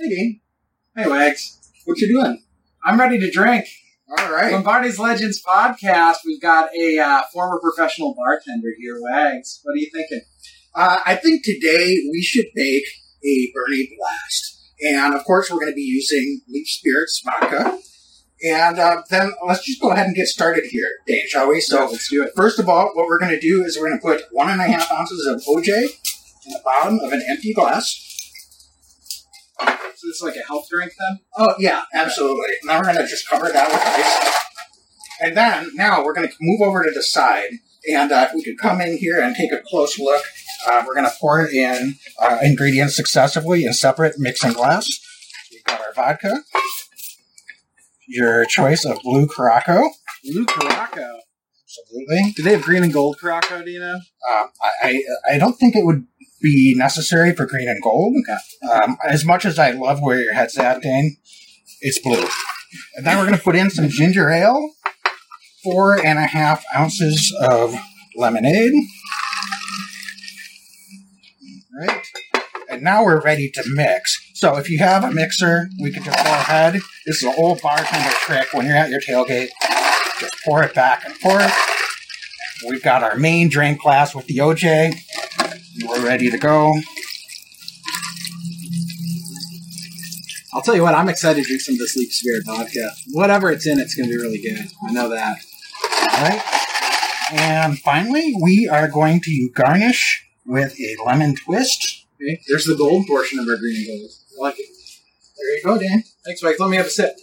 Hey, Dean. Hey, Wags. What you doing? I'm ready to drink. All right. Lombardi's Legends podcast. We've got a uh, former professional bartender here, Wags. What are you thinking? Uh, I think today we should make a Bernie Blast. And of course, we're going to be using Leap Spirits vodka. And uh, then let's just go ahead and get started here, Dane, shall we? So, Yeah, let's do it. first of all, what we're going to do is we're going to put one and a half ounces of OJ in the bottom of an empty glass. So this is like a health drink then? Oh, yeah, absolutely. Now we're going to just cover that with ice. And then, now we're going to move over to the side. And uh, if we could come in here and take a close look, uh, we're going to pour in uh, ingredients successively in separate mixing glass. We've got our vodka, your choice of blue Curaçao. Blue Curaçao. Absolutely. Do they have green and gold Curaçao, do you know? Uh, I, I I don't think it would be necessary for green and gold. Um, as much as I love where your head's at, Dane, it's blue. And then we're going to put in some ginger ale, four and a half ounces of lemonade. Right. And now we're ready to mix. So if you have a mixer, we can just go ahead. This is an old bartender trick. When you're at your tailgate, just pour it back and forth. We've got our main drink glass with the OJ. We're ready to go. I'll tell you what, I'm excited to drink some of this Leap Spirit vodka. Whatever it's in, it's going to be really good. I know that. All right. And finally, we are going to garnish with a lemon twist. Okay, there's the gold portion of our green and gold. I like it. There you go, Dan. Thanks, Wags. Let me have a sip.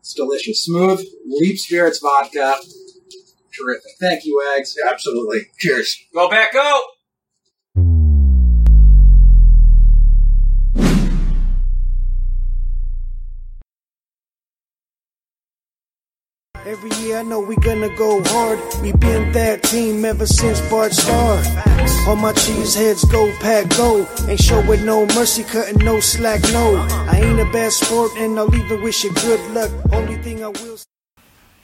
It's delicious. Smooth, Leap Spirits vodka. Terrific. Thank you, Wags. Absolutely. Cheers. Go back, go! Every year I know we gonna go hard. We been that team ever since Bart started. All my cheese heads go pack go. Ain't showing no mercy, cutting no slack, no. I ain't a bad sport and I'll even wish you good luck. Only thing I will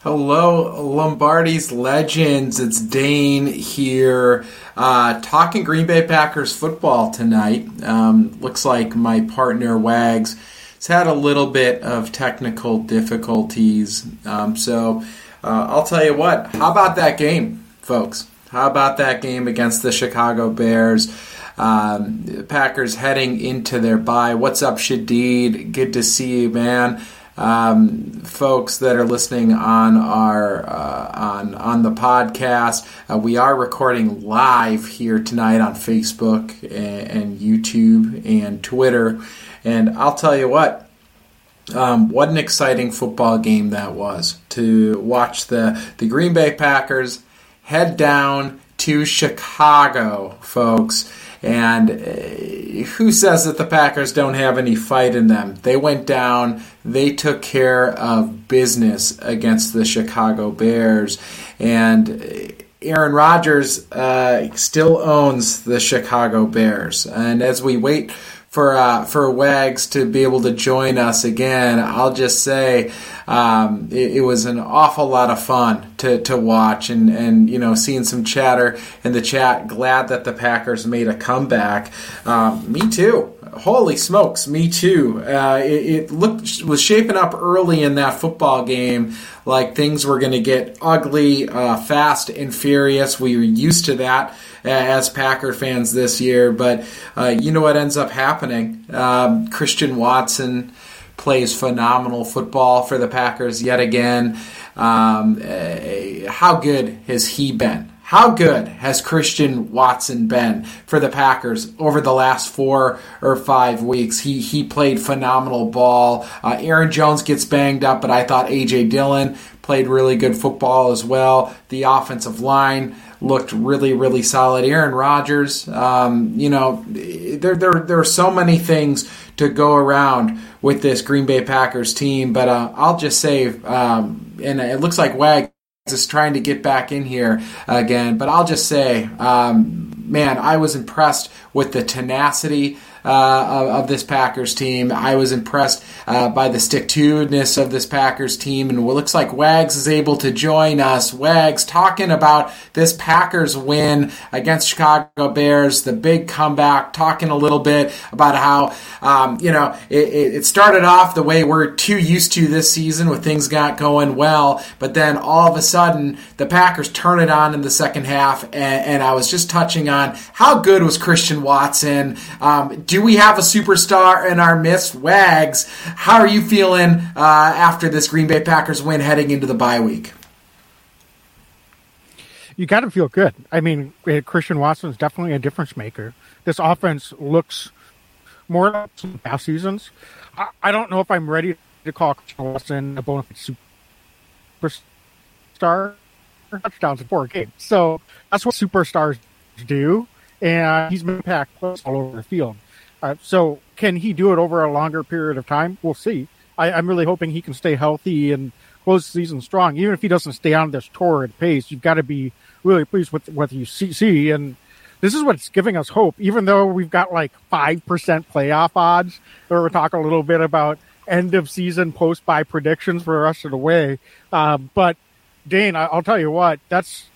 Hello, Lombardi's Legends. It's Dane here, uh, talking Green Bay Packers football tonight. Um, looks like my partner Wags has had a little bit of technical difficulties. Um, so uh, I'll tell you what, how about that game, folks? How about that game against the Chicago Bears? Um, Packers heading into their bye. What's up, Shadid? Good to see you, man um, folks that are listening on our uh, on on the podcast. Uh, we are recording live here tonight on Facebook and, and YouTube and Twitter. And I'll tell you what. Um, what an exciting football game that was to watch the the Green Bay Packers head down to Chicago, folks. And uh, who says that the Packers don't have any fight in them? They went down, they took care of business against the Chicago Bears. And Aaron Rodgers uh, still owns the Chicago Bears. And as we wait for uh, for Wags to be able to join us again, I'll just say um, it, it, was an awful lot of fun to, to watch and, and you know seeing some chatter in the chat. Glad that the Packers made a comeback. Um, me too. Holy smokes, me too. Uh, it, it looked was shaping up early in that football game like things were going to get ugly, uh, fast, and furious. We were used to that as Packer fans this year, but uh, you know what ends up happening? Um, Christian Watson plays phenomenal football for the Packers yet again. Um, uh, how good has he been? How good has Christian Watson been for the Packers over the last four or five weeks? He he played phenomenal ball. Uh, Aaron Jones gets banged up, but I thought AJ Dillon played really good football as well. The offensive line looked really, really solid. Aaron Rodgers, um, you know, there, there, there are so many things to go around with this Green Bay Packers team, but uh, I'll just say, um, and it looks like Wags is trying to get back in here again, but I'll just say, um, man, I was impressed with the tenacity uh, of, this Packers team. I was impressed uh, by the stick to ness of this Packers team, and it looks like Wags is able to join us. Wags talking about this Packers win against Chicago Bears, the big comeback, talking a little bit about how, um, you know, it, it, started off the way we're too used to this season with things got going well, but then all of a sudden the Packers turn it on in the second half, and, and I was just touching on how good was Christian Watson. Um, do we have a superstar in our midst? Wags, how are you feeling uh, after this Green Bay Packers win heading into the bye week? You got to feel good. I mean, eh, Christian Watson is definitely a difference maker. This offense looks more like some past seasons. I, I, don't know if I'm ready to call Christian Watson a bona fide superstar. Touchdowns in four games, so that's what superstars do, and he's been packed all over the field. Uh, so can he do it over a longer period of time? We'll see. I, am really hoping he can stay healthy and close the season strong. Even if he doesn't stay on this torrid pace, you've got to be really pleased with what you see, see. And this is what's giving us hope, even though we've got like 5% playoff odds. Or we're talking a little bit about end of season post bye predictions for the rest of the way. Uh, but Dane, I, will tell you what, that's,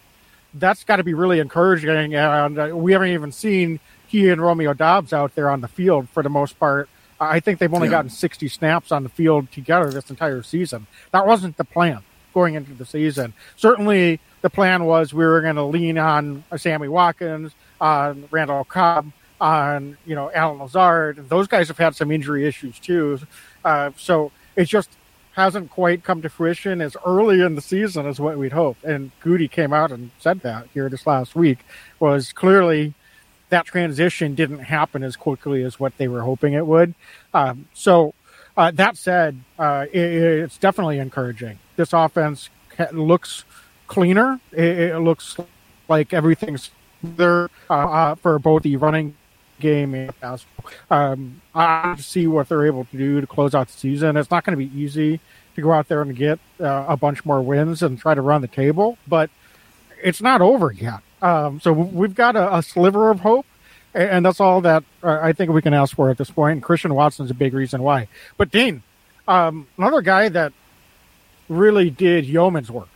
that's got to be really encouraging. And uh, we haven't even seen he and Romeo Doubs out there on the field for the most part. I think they've only yeah. gotten 60 snaps on the field together this entire season. That wasn't the plan going into the season. Certainly, the plan was we were going to lean on Sammy Watkins, on Randall Cobb, on you know Allen Lazard, those guys have had some injury issues too. Uh, so it just hasn't quite come to fruition as early in the season as what we'd hoped. And Gutey came out and said that here this last week was clearly that transition didn't happen as quickly as what they were hoping it would. Um, so uh, that said, uh, it, it's definitely encouraging. This offense looks cleaner. It, it looks like everything's there uh, uh, for both the running game and pass. Um, I see what they're able to do to close out the season. It's not going to be easy to go out there and get uh, a bunch more wins and try to run the table, but it's not over yet. Um, so we've got a, a, sliver of hope, and that's all that uh, I think we can ask for at this point. Christian Watson's a big reason why. But Dean, um, another guy that really did yeoman's work,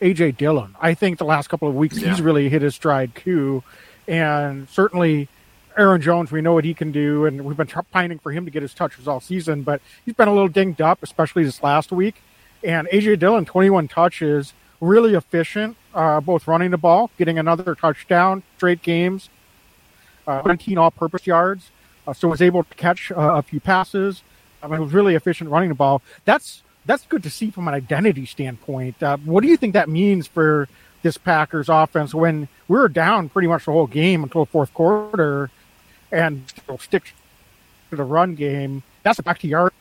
AJ Dillon. I think the last couple of weeks yeah. he's really hit his stride too, and certainly Aaron Jones, we know what he can do, and we've been pining for him to get his touches all season, but he's been a little dinged up, especially this last week. And AJ Dillon, 21 touches, really efficient, uh, both running the ball, getting another touchdown, straight games, uh, 19 all-purpose yards. Uh, so was able to catch uh, a few passes. I mean, it was really efficient running the ball. That's that's good to see from an identity standpoint. Uh, what do you think that means for this Packers offense when we were down pretty much the whole game until the fourth quarter, and stick to the run game? That's back to yard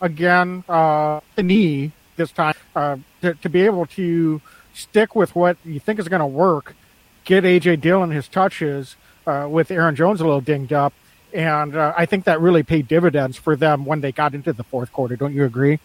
again. Uh, the knee this time uh, to, to be able to stick with what you think is going to work, get AJ Dillon his touches uh, with Aaron Jones a little dinged up, and uh, I think that really paid dividends for them when they got into the fourth quarter. Don't you agree?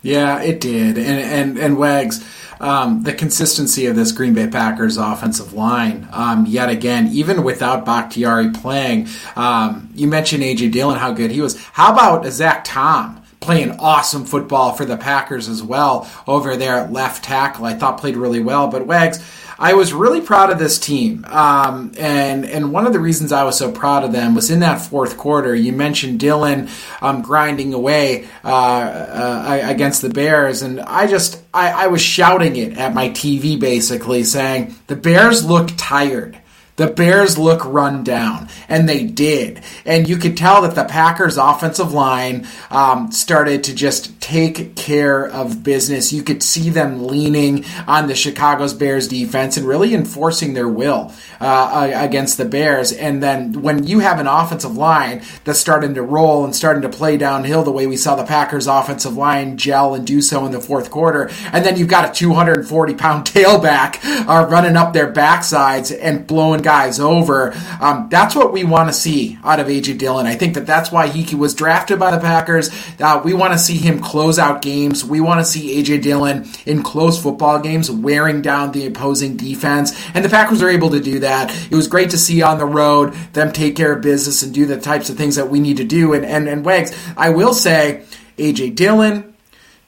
Yeah, it did, and and and Wags, um, the consistency of this Green Bay Packers offensive line, um, yet again, even without Bakhtiari playing, um, you mentioned AJ Dillon, how good he was. How about Zach Tom? Playing awesome football for the Packers as well over there at left tackle. I thought played really well. But Wags, I was really proud of this team, um, and and one of the reasons I was so proud of them was in that fourth quarter. You mentioned Dillon um, grinding away uh, uh, against the Bears, and I just I, I was shouting it at my TV, basically saying the Bears look tired. The Bears look run down, and they did. And you could tell that the Packers' offensive line um, started to just take care of business. You could see them leaning on the Chicago's Bears defense and really enforcing their will uh, against the Bears. And then when you have an offensive line that's starting to roll and starting to play downhill the way we saw the Packers' offensive line gel and do so in the fourth quarter, and then you've got a 240 pound tailback uh, running up their backsides and blowing guys over. Um, that's what we want to see out of AJ Dillon. I think that that's why he was drafted by the Packers. Uh, we want to see him close out games. We want to see AJ Dillon in close football games, wearing down the opposing defense, and the Packers are able to do that. It was great to see on the road them take care of business and do the types of things that we need to do. And and and Wags, I will say, AJ Dillon.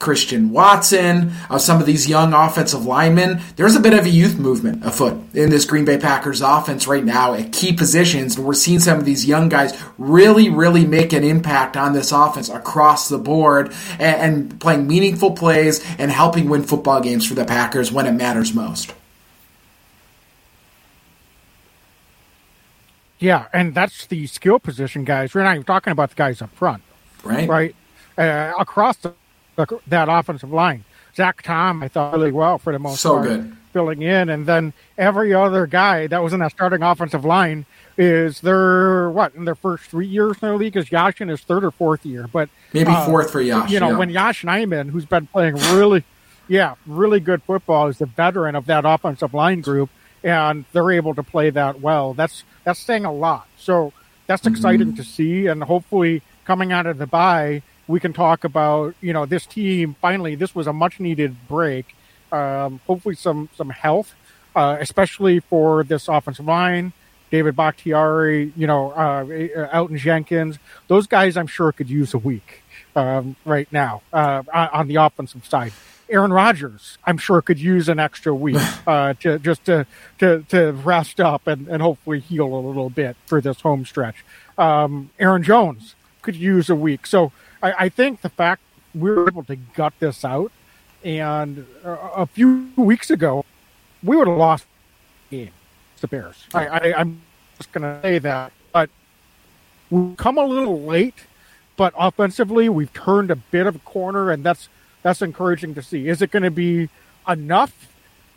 Christian Watson, uh, some of these young offensive linemen. There's a bit of a youth movement afoot in this Green Bay Packers offense right now at key positions. And we're seeing some of these young guys really, really make an impact on this offense across the board and, and playing meaningful plays and helping win football games for the Packers when it matters most. Yeah, and that's the skill position guys. We're not even talking about the guys up front, right? Right, uh, across the, that offensive line. Zach Tom, I thought really well for the most so part, good filling in, and then every other guy that was in that starting offensive line is their what in their first three years in the league is Yosh in his third or fourth year, but maybe uh, fourth for Yosh. You know, yeah. when Yosh Nijman, who's been playing really, yeah, really good football, is the veteran of that offensive line group, and they're able to play that well. That's that's saying a lot. So that's exciting mm-hmm. to see, and hopefully coming out of the bye, we can talk about you know this team. Finally, this was a much needed break. Um, hopefully, some some health, uh, especially for this offensive line. David Bakhtiari, you know, uh, Elgton Jenkins, those guys I'm sure could use a week um, right now uh, on the offensive side. Aaron Rodgers, I'm sure, could use an extra week uh, to just to, to to rest up and, and hopefully heal a little bit for this home stretch. Um, Aaron Jones could use a week. So I, I, think the fact we were able to gut this out, and a few weeks ago, we would have lost the game. The Bears. I, I, I'm just going to say that, but we've come a little late. But offensively, we've turned a bit of a corner, and that's that's encouraging to see. Is it going to be enough?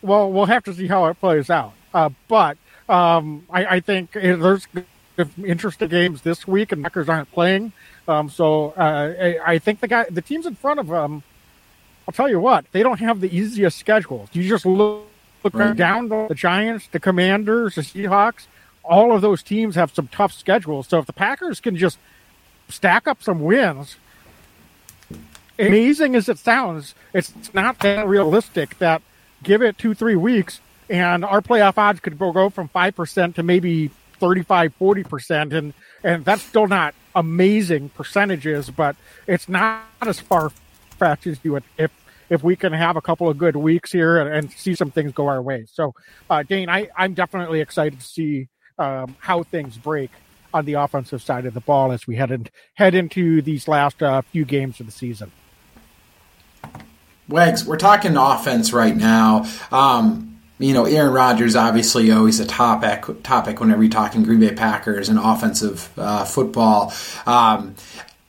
Well, we'll have to see how it plays out. Uh, but um, I, I, think there's interesting games this week, and Packers aren't playing. Um, so uh, I, I, think the guy, the teams in front of them, I'll tell you what, they don't have the easiest schedule. You just look, look right. down the Giants, the Commanders, the Seahawks. All of those teams have some tough schedules. So if the Packers can just stack up some wins, amazing as it sounds, it's not that realistic that give it two, three weeks and our playoff odds could go from 5% to maybe 35, 40%. And, and that's still not amazing percentages, but it's not as far fetched as you would if, if we can have a couple of good weeks here and, and see some things go our way. So, uh, Dane, I, I'm definitely excited to see um, how things break on the offensive side of the ball as we head, in, head into these last uh, few games of the season. Wags, we're talking offense right now. Um, you know, Aaron Rodgers obviously always a topic topic whenever you're talking Green Bay Packers and offensive uh, football. Um,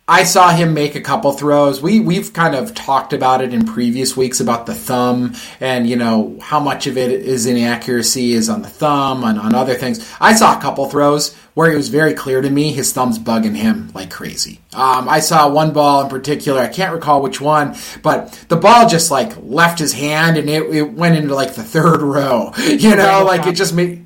I saw him make a couple throws. We we've kind of talked about it in previous weeks about the thumb and you know how much of it is inaccuracy is on the thumb and on other things. I saw a couple throws where it was very clear to me his thumb's bugging him like crazy. Um, I saw one ball in particular. I can't recall which one, but the ball just like left his hand and it, it went into like the third row. You know, like it just made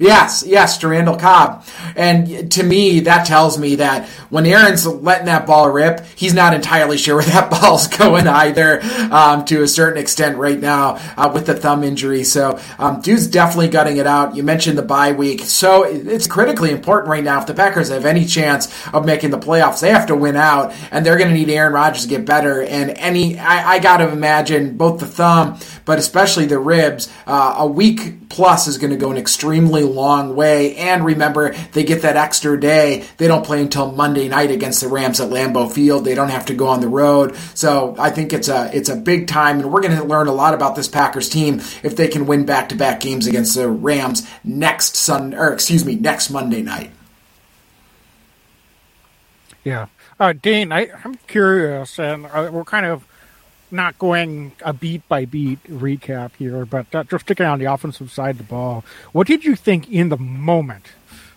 Yes, yes, to Randall Cobb. And to me, that tells me that when Aaron's letting that ball rip, he's not entirely sure where that ball's going either, um, to a certain extent right now uh, with the thumb injury. So, um, dude's definitely gutting it out. You mentioned the bye week. So it's critically important right now. If the Packers have any chance of making the playoffs, they have to win out, and they're going to need Aaron Rodgers to get better. And any, I, I got to imagine both the thumb, but especially the ribs, uh, a week plus is going to go an extremely long way. And remember, they get that extra day. They don't play until Monday night against the Rams at Lambeau Field. They don't have to go on the road. So I think it's a it's a big time, and we're going to learn a lot about this Packers team if they can win back to back games against the Rams next Sun or excuse me next Monday night. Yeah, uh, Dane, I, I'm curious, and uh, we're kind of not going a beat by beat recap here, but uh, just sticking on the offensive side of the ball. What did you think in the moment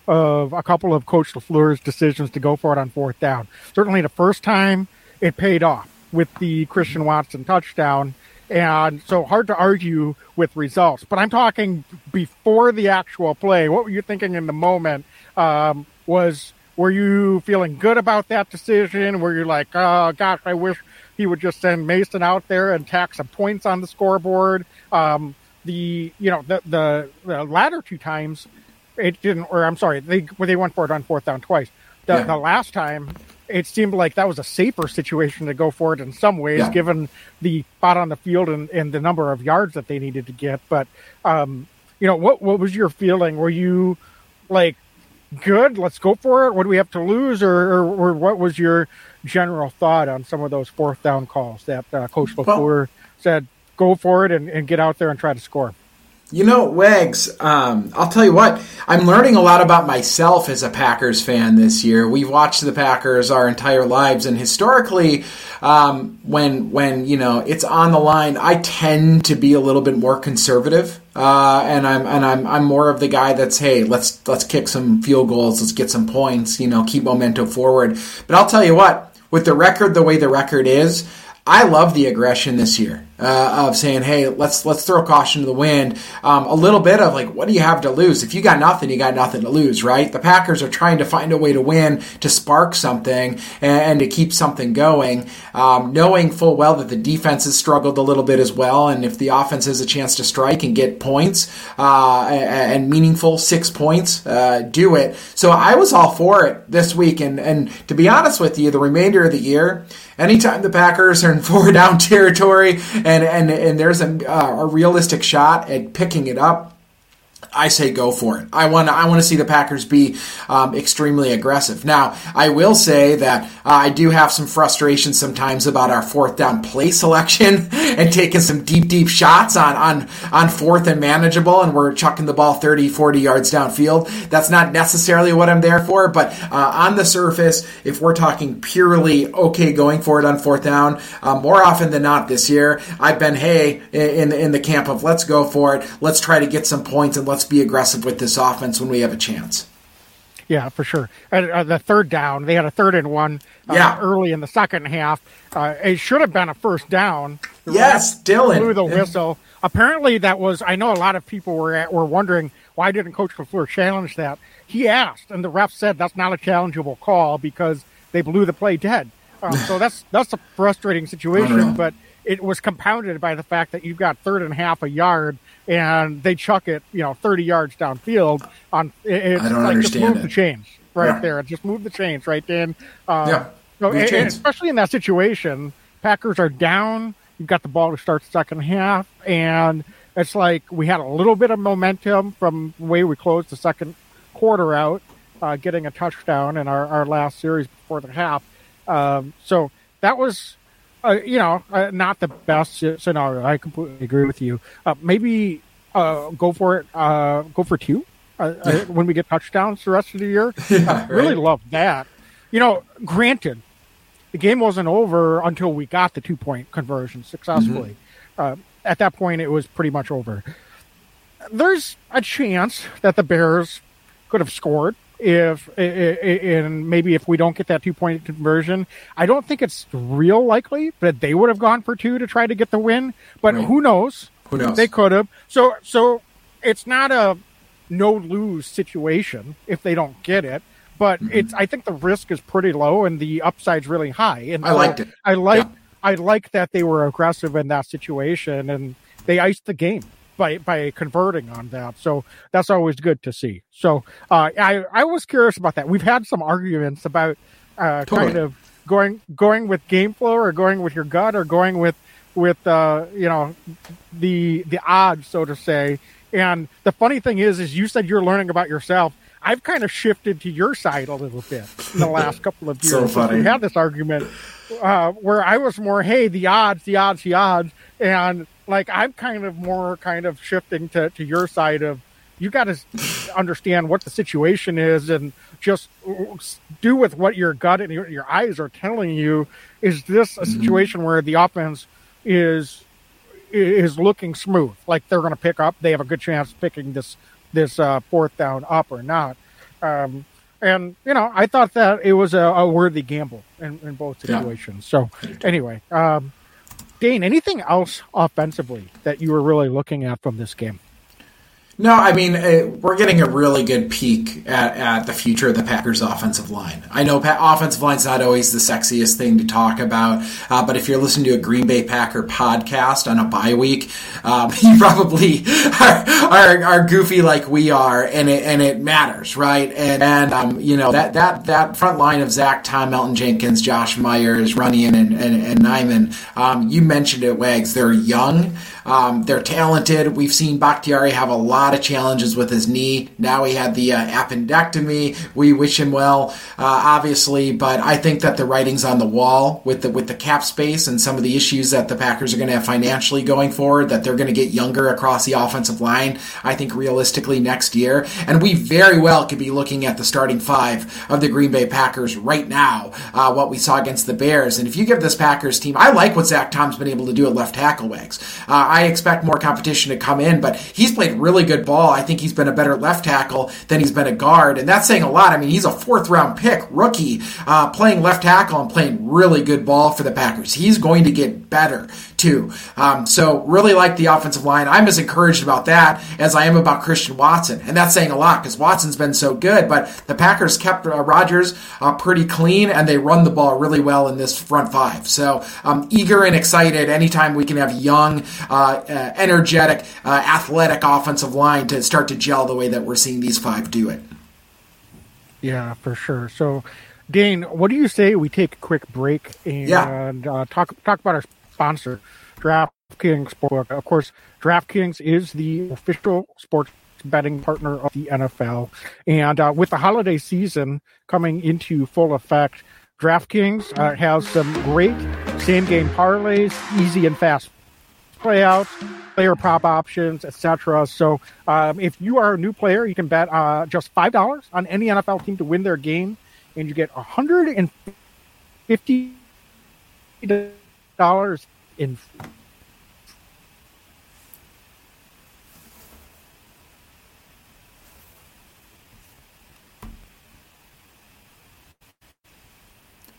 of a couple of Coach LaFleur's decisions to go for it on fourth down? Certainly, the first time it paid off with the Christian Watson touchdown, And so hard to argue with results. But I'm talking before the actual play. What were you thinking in the moment? Um, was were you feeling good about that decision? Were you like, oh gosh, I wish he would just send Mason out there and tack some points on the scoreboard? Um, the you know the, the the latter two times it didn't, or I'm sorry, they they went for it on fourth down twice. The, Yeah. the last time, it seemed like that was a safer situation to go for it in some ways, Yeah. given the spot on the field and, and the number of yards that they needed to get. But, um, you know, what what was your feeling? Were you like, good, let's go for it? What do we have to lose? Or, or, or what was your general thought on some of those fourth down calls that uh, Coach LaFleur said, go for it and, and get out there and try to score? You know, Wags, um, I'll tell you what, I'm learning a lot about myself as a Packers fan this year. We've watched the Packers our entire lives, and historically, um, when when you know it's on the line, I tend to be a little bit more conservative, uh, and I'm and I'm I'm more of the guy that's hey, let's let's kick some field goals, let's get some points, you know, keep momentum forward. But I'll tell you what, with the record the way the record is. I love the aggression this year uh, of saying, "Hey, let's let's throw caution to the wind." Um, a little bit of like, what do you have to lose? If you got nothing, you got nothing to lose, right? The Packers are trying to find a way to win, to spark something, and, and to keep something going, um, knowing full well that the defense has struggled a little bit as well, and if the offense has a chance to strike and get points uh, and, meaningful six points, uh, do it. So I was all for it this week, and and to be honest with you, the remainder of the year anytime the Packers are in four down territory and and and there's a, uh, a realistic shot at picking it up. I say go for it. I want I want to see the Packers be um, extremely aggressive. Now, I will say that uh, I do have some frustration sometimes about our fourth down play selection and taking some deep, deep shots on, on, on fourth and manageable, and we're chucking the ball 30, 40 yards downfield. That's not necessarily what I'm there for, but uh, on the surface, if we're talking purely okay going for it on fourth down, uh, more often than not this year, I've been, hey, in, in the camp of let's go for it, let's try to get some points, and let's be aggressive with this offense when we have a chance. Yeah, for sure. And, uh, the third down, they had a third and one uh, Yeah. early in the second half. Uh, it should have been a first down. The Yes, Dylan. blew the Yeah. whistle. Apparently, that was. I know a lot of people were at, were wondering why didn't Coach LaFleur challenge that. He asked, and the ref said that's not a challengeable call because they blew the play dead. Uh, so that's that's a frustrating situation, but it was compounded by the fact that you've got third and half a yard and they chuck it, you know, 30 yards downfield on it, I don't like just move it. the chains right Yeah. there. Just move the chains right in. Um, Yeah, so, and- especially in that situation, Packers are down. You've got the ball to start the second half, and it's like we had a little bit of momentum from the way we closed the second quarter out, uh, getting a touchdown in our, our last series before the half. Um, so that was, uh, you know, uh, not the best scenario. I completely agree with you. Uh, maybe uh, go for it. Uh, go for two uh, when we get touchdowns the rest of the year. Yeah, Really right. love that. You know, granted, the game wasn't over until we got the two point conversion successfully. Uh, at that point, it was pretty much over. There's a chance that the Bears could have scored if, and maybe if we don't get that two point conversion. I don't think it's real likely that they would have gone for two to try to get the win, but Right. who knows? Who knows? They could have. So, so it's not a no lose situation if they don't get it. But Mm-hmm. it's. I think the risk is pretty low and the upside's really high. And I liked it. I like. Yeah. I like that they were aggressive in that situation and they iced the game by by converting on that. So that's always good to see. So uh, I I was curious about that. We've had some arguments about uh, Totally. kind of going going with game flow or going with your gut or going with with uh, you know the the odds, so to say. And the funny thing is, is you said you're learning about yourself. I've kind of shifted to your side a little bit in the last couple of years. So funny. We had this argument uh, where I was more, hey, the odds, the odds, the odds, and like I'm kind of more kind of shifting to to your side of you got to understand what the situation is and just do with what your gut and your, your eyes are telling you. Is this a situation where the offense is is looking smooth? Like they're going to pick up, they have a good chance of picking this this uh, fourth down up or not. Um, and you know, I thought that it was a, a worthy gamble in, in both Yeah. situations. So anyway, um, Dane, anything else offensively that you were really looking at from this game? No, I mean uh, we're getting a really good peek at, at, the future of the Packers' offensive line. I know pa- offensive line's not always the sexiest thing to talk about, uh, but if you're listening to a Green Bay Packer podcast on a bye week, um, you probably are, are, are, goofy like we are, and it and it matters, right? And and um, you know that that that front line of Zach Tom, Elgton Jenkins, Josh Myers, Runyan, and and, and Nijman. Um, you mentioned it, Wags. They're young. Um, they're talented. We've seen Bakhtiari have a lot of challenges with his knee. Now he had the uh, appendectomy. We wish him well, uh, obviously, but I think that the writing's on the wall with the with the cap space and some of the issues that the Packers are going to have financially going forward. That they're going to get younger across the offensive line. I think realistically next year, and we very well could be looking at the starting five of the Green Bay Packers right now. Uh, what we saw against the Bears, and if you give this Packers team, I like what Zach Tom's been able to do at left tackle. Wags. Uh, I expect more competition to come in, but he's played really good ball. I think he's been a better left tackle than he's been a guard, and that's saying a lot. I mean, he's a fourth round pick, rookie, uh, playing left tackle and playing really good ball for the Packers. He's going to get better too. Um, so really like the offensive line. I'm as encouraged about that as I am about Christian Watson, and that's saying a lot because Watson's been so good. But the Packers kept uh, Rodgers uh, pretty clean, and they run the ball really well in this front five. So I'm eager and excited anytime we can have young, uh, uh energetic, uh, athletic offensive line to start to gel the way that we're seeing these five do it. Yeah, for sure. So. Dane, what do you say we take a quick break and yeah. uh, talk talk about our sponsor, DraftKings Sportsbook. Of course, DraftKings is the official sports betting partner of the NFL. And uh, with the holiday season coming into full effect, DraftKings uh, has some great same game parlays, easy and fast playouts, player prop options, etc. So um, if you are a new player, you can bet uh, just five dollars on any NFL team to win their game, and you get hundred and fifty dollars in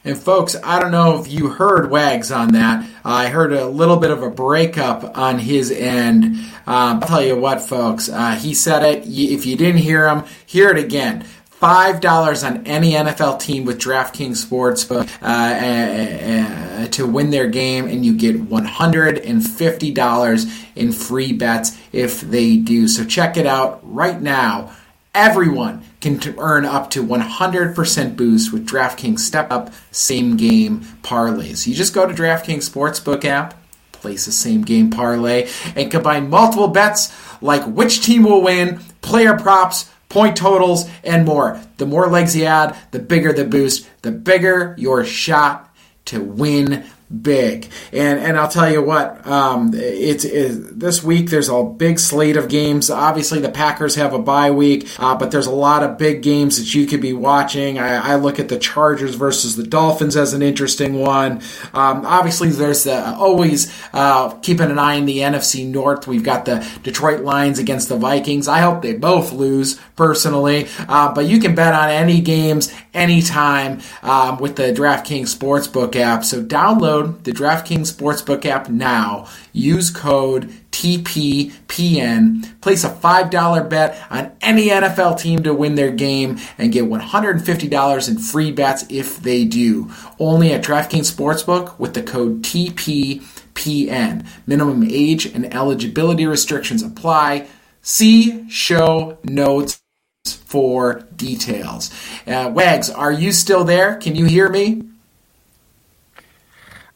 And folks, I don't know if you heard Wags on that. Uh, I heard a little bit of a breakup on his end. Um, I'll tell you what, folks. Uh, he said it. If you didn't hear him, hear it again. $5 on any NFL team with DraftKings Sportsbook uh, to win their game, and you get $150 in free bets if they do. So check it out right now. Everyone can earn up to 100% boost with DraftKings Step Up Same Game Parlays. You just go to DraftKings Sportsbook app, place a same game parlay, and combine multiple bets like which team will win, player props, point totals, and more. The more legs you add, the bigger the boost, the bigger your shot to win big. And and I'll tell you what, um, it's, it, this week there's a big slate of games. Obviously, the Packers have a bye week, uh, but there's a lot of big games that you could be watching. I, I look at the Chargers versus the Dolphins as an interesting one. Um, obviously, there's the, always uh, keeping an eye on the NFC North. We've got the Detroit Lions against the Vikings. I hope they both lose personally, uh, but you can bet on any games anytime um, with the DraftKings Sportsbook app. So download the DraftKings Sportsbook app now. Use code TPPN. Place a $5 bet on any NFL team to win their game and get $150 in free bets if they do. Only at DraftKings Sportsbook with the code TPPN. Minimum age and eligibility restrictions apply. See show notes for details. Uh, Wags, are you still there? Can you hear me?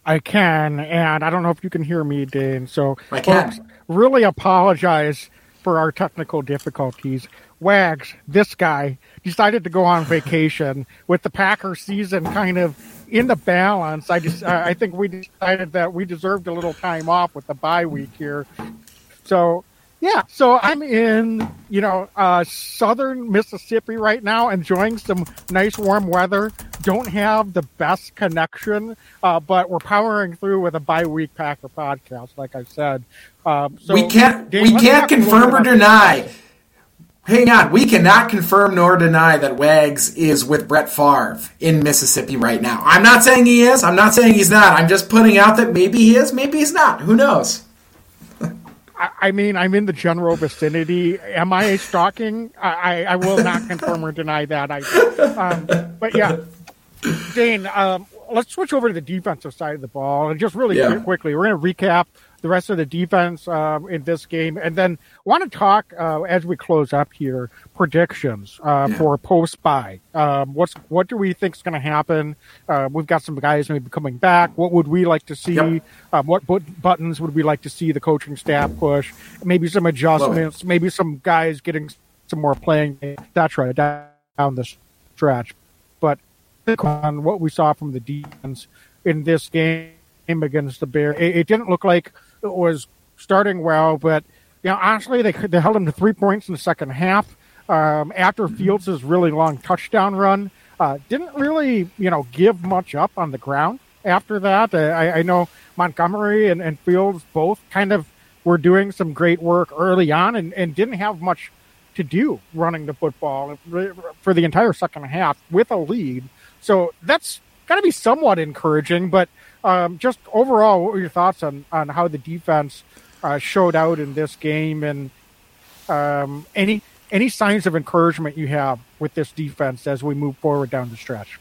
I can, and I don't know if you can hear me, Dane. So, I can. Folks, really apologize for our technical difficulties. Wags, this guy, decided to go on vacation with the Packer season kind of in the balance. I just, I think we decided that we deserved a little time off with the bye week here. So yeah, so I'm in, you know, uh, southern Mississippi right now, enjoying some nice warm weather. Don't have the best connection, uh, but we're powering through with a bi-week Packer podcast, like I said. Um, so we can't, Dave, we can't confirm or deny. Hang on, we cannot confirm nor deny that Wags is with Brett Favre in Mississippi right now. I'm not saying he is. I'm not saying he's not. I'm just putting out that maybe he is, maybe he's not. Who knows? I, mean, I'm in the general vicinity. Am I stalking? I, I, I will not confirm or deny that. I, um, but yeah, Dane, um, let's switch over to the defensive side of the ball and just really Yeah. quickly. We're going to recap the rest of the defense um, in this game, and then want to talk uh, as we close up here predictions uh, Yeah. for post bye. Um, what's what do we think is going to happen? Uh, we've got some guys maybe coming back. What would we like to see? Yep. Um, what but- buttons would we like to see the coaching staff push? Maybe some adjustments. Maybe some guys getting some more playing, etc. Down the stretch, on what we saw from the defense in this game against the Bears, it, it didn't look like it was starting well, but you know, honestly, they they held them to three points in the second half. Um, after Fields' really long touchdown run, uh, didn't really you know give much up on the ground. After that, uh, I, I know Montgomery and, and Fields both kind of were doing some great work early on and, and didn't have much to do running the football for the entire second half with a lead. So that's got to be somewhat encouraging. But um, just overall, what were your thoughts on, on how the defense uh, showed out in this game and um, any any signs of encouragement you have with this defense as we move forward down the stretch?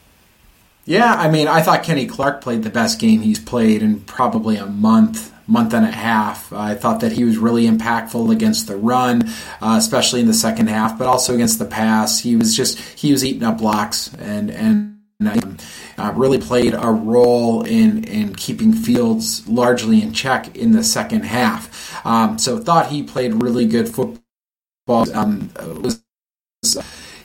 Yeah, I mean, I thought Kenny Clark played the best game he's played in probably a month, month and a half. I thought that he was really impactful against the run, uh, especially in the second half, but also against the pass. He was just he was eating up blocks and and. Uh, really played a role in in keeping Fields largely in check in the second half. Um, so thought he played really good football. Um, was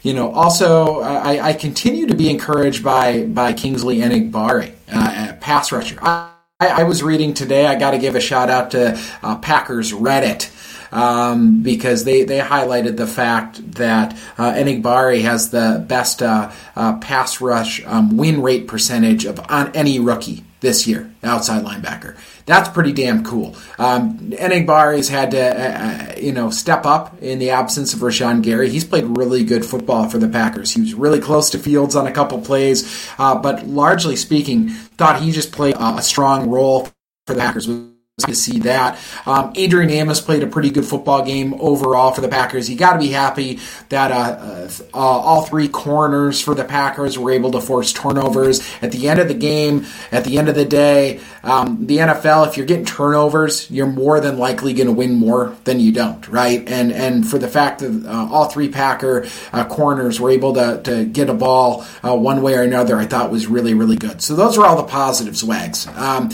you know, also I, I continue to be encouraged by by Kingsley Enagbare, uh, pass rusher. I, I was reading today. I got to give a shout out to uh, Packers Reddit. Um, because they, they highlighted the fact that uh, Enagbare has the best uh, uh, pass rush um, win rate percentage of on any rookie this year, outside linebacker. That's pretty damn cool. Um, Enagbare's had to, uh, you know, step up in the absence of Rashan Gary. He's played really good football for the Packers. He was really close to Fields on a couple plays, uh, but largely speaking, thought he just played a strong role for the Packers to see that. Um, Adrian Amos played a pretty good football game overall for the Packers. You got to be happy that uh, uh, all three corners for the Packers were able to force turnovers. At the end of the game, at the end of the day, um, the NFL, if you're getting turnovers, you're more than likely going to win more than you don't, right? And and for the fact that uh, all three Packer uh, corners were able to, to get a ball uh, one way or another, I thought was really, really good. So those are all the positives, Wags. Um,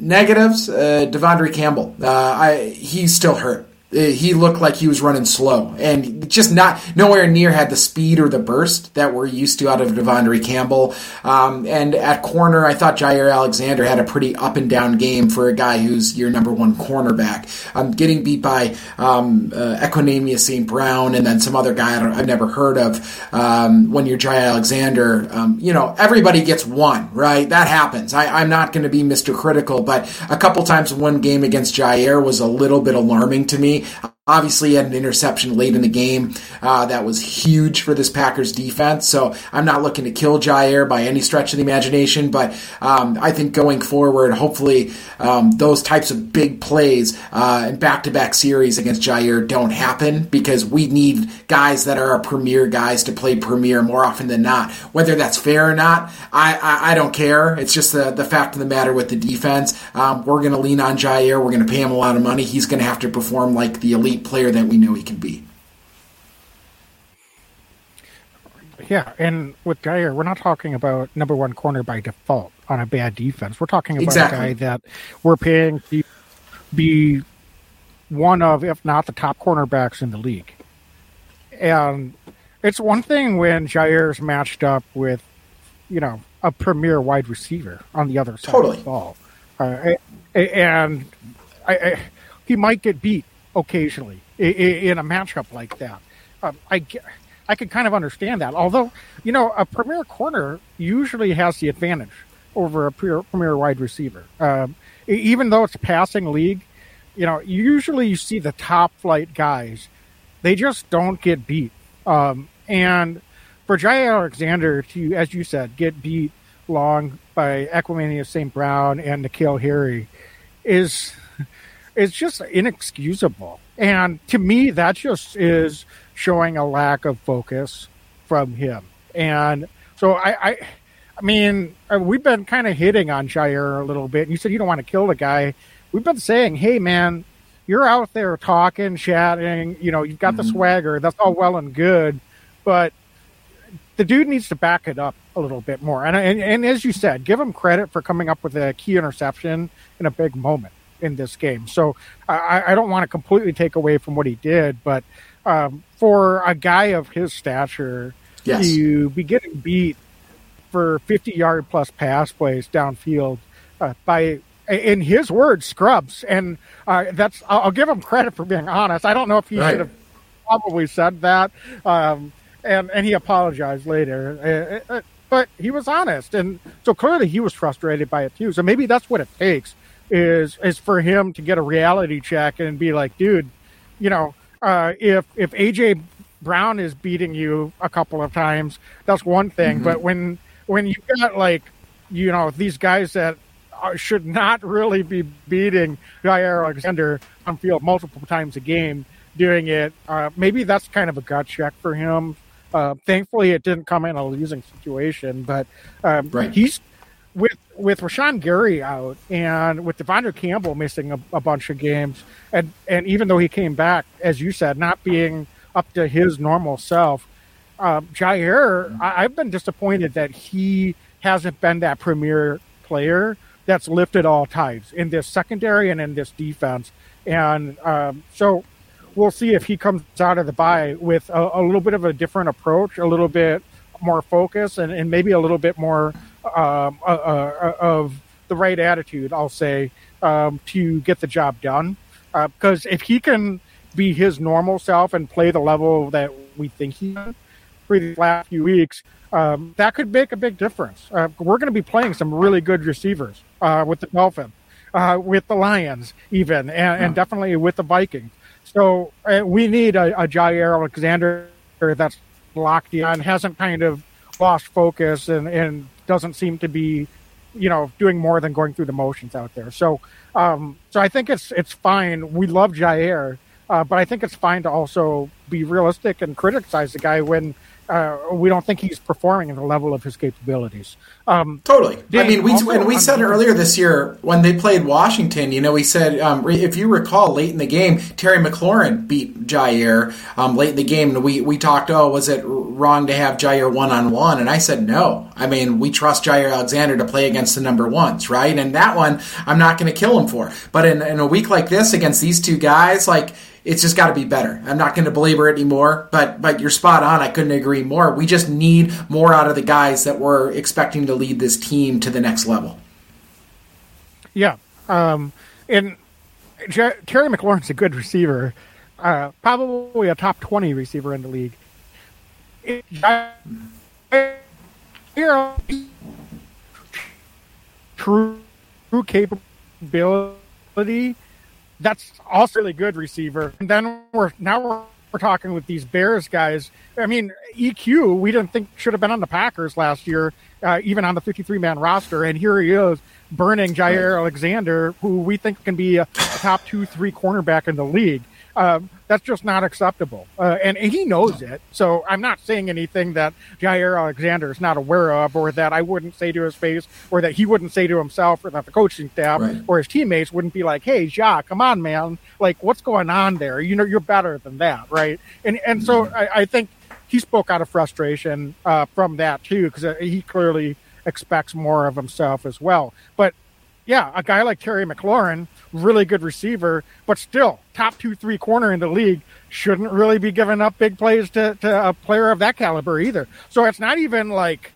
negatives, uh, De'Vondre Campbell. Uh, I, he's still hurt. Uh, He looked like he was running slow and just not nowhere near had the speed or the burst that we're used to out of De'Vondre Campbell. Um, and at corner, I thought Jaire Alexander had a pretty up and down game for a guy who's your number one cornerback. Um, getting beat by um, uh, St. Brown and then some other guy I I've never heard of. Um, when you're Jaire Alexander, um, you know everybody gets one, right? That happens. I, I'm not going to be Mr. Critical, but a couple times one game against Jaire was a little bit alarming to me. I. Obviously, had an interception late in the game uh, that was huge for this Packers defense. So I'm not looking to kill Jaire by any stretch of the imagination, but um, I think going forward, hopefully, um, those types of big plays uh, and back-to-back series against Jaire don't happen because we need guys that are our premier guys to play premier more often than not. Whether that's fair or not, I, I, I don't care. It's just the, the fact of the matter with the defense. Um, we're going to lean on Jaire. We're going to pay him a lot of money. He's going to have to perform like the elite player that we know he can be. Yeah, and with Jaire, we're not talking about number one corner by default on a bad defense. We're talking about Exactly. a guy that we're paying to be one of, if not the top cornerbacks in the league. And it's one thing when Jaire's matched up with, you know, a premier wide receiver on the other side Totally. of the ball. Uh, and I, I, he might get beat occasionally i- i- in a matchup like that. Um, I, I can kind of understand that. Although, you know, a premier corner usually has the advantage over a premier, premier wide receiver. Um, even though it's passing league, you know, usually you see the top flight guys they just don't get beat. Um, and for Jaire Alexander to, as you said, get beat long by Equanimeous St. Brown and N'Keal Harry is is just inexcusable. And to me, that just is showing a lack of focus from him. And so I, I, I mean, uh, we've been kind of hitting on Jaire a little bit. You said you don't want to kill the guy. We've been saying, hey, man, you're out there talking, chatting, you know, you've got mm-hmm. the swagger. That's all well and good. But the dude needs to back it up a little bit more. And, and, and as you said, give him credit for coming up with a key interception in a big moment in this game. So I, I don't want to completely take away from what he did, but um, for a guy of his stature yes. to be getting beat for 50 yard plus pass plays downfield uh, by in his words scrubs and uh, that's I'll, give him credit for being honest i don't know if he right. should have probably said that um, and and he apologized later uh, uh, but he was honest and so clearly he was frustrated by it too so maybe that's what it takes is is for him to get a reality check and be like dude you know uh, if if AJ Brown is beating you a couple of times, that's one thing. Mm-hmm. But when when you got like you know these guys that are, should not really be beating Jaire Alexander on field multiple times a game, doing it, uh, maybe that's kind of a gut check for him. Uh, thankfully, it didn't come in a losing situation, but um, right. he's with with Rashan Gary out and with De'Vondre Campbell missing a, a, bunch of games, and and even though he came back, as you said, not being up to his normal self, uh, Jaire, I, I've been disappointed that he hasn't been that premier player that's lifted all tides in this secondary and in this defense, and um, so we'll see if he comes out of the bye with a, a little bit of a different approach, a little bit more focus, and, and maybe a little bit more um, uh, uh, of the right attitude, I'll say, um, to get the job done. Because uh, if he can be his normal self and play the level that we think he can for the last few weeks, um, that could make a big difference. Uh, we're going to be playing some really good receivers uh, with the Dolphins, uh, with the Lions, even, and, yeah. and, definitely with the Vikings. So we need a, a Jaire Alexander that's locked in, hasn't kind of lost focus and, and doesn't seem to be, you know, doing more than going through the motions out there. So, um, so I think it's it's fine. We love Jaire, uh, but I think it's fine to also be realistic and criticize the guy when uh, we don't think he's performing at the level of his capabilities. Um, totally. I mean, we and we said earlier this year when they played Washington. You know, we said um, if you recall, late in the game, Terry McLaurin beat Jaire um, late in the game, and we we talked. Oh, was it wrong to have Jaire one on one? And I said no. I mean, we trust Jaire Alexander to play against the number ones, right? And that one, I'm not going to kill him for. But in, in a week like this against these two guys, like it's just got to be better. I'm not going to belabor it anymore, but but you're spot on. I couldn't agree more. We just need more out of the guys that we're expecting to lead this team to the next level. Yeah, um, and Jer- Terry McLaurin's a good receiver, uh, probably a top twenty receiver in the league. True, true capability that's also a really good receiver. And then we're now we're, we're talking with these Bears guys. I mean, EQ we didn't think should have been on the Packers last year, uh, even on the 53 man roster, and here he is burning Jaire Alexander, who we think can be a, a top two three cornerback in the league. Um, that's just not acceptable. Uh, and, and, he knows it. So I'm not saying anything that Jaire Alexander is not aware of, or that I wouldn't say to his face, or that he wouldn't say to himself, or that the coaching staff right. or his teammates wouldn't be like, "Hey, Ja, come on, man! Like, what's going on there? You know, you're better than that, right?" And and so mm-hmm. I, I think he spoke out of frustration uh, from that too, because he clearly expects more of himself as well. But yeah, a guy like Terry McLaurin, really good receiver, but still top two, three corner in the league, shouldn't really be giving up big plays to, to a player of that caliber either. So it's not even like,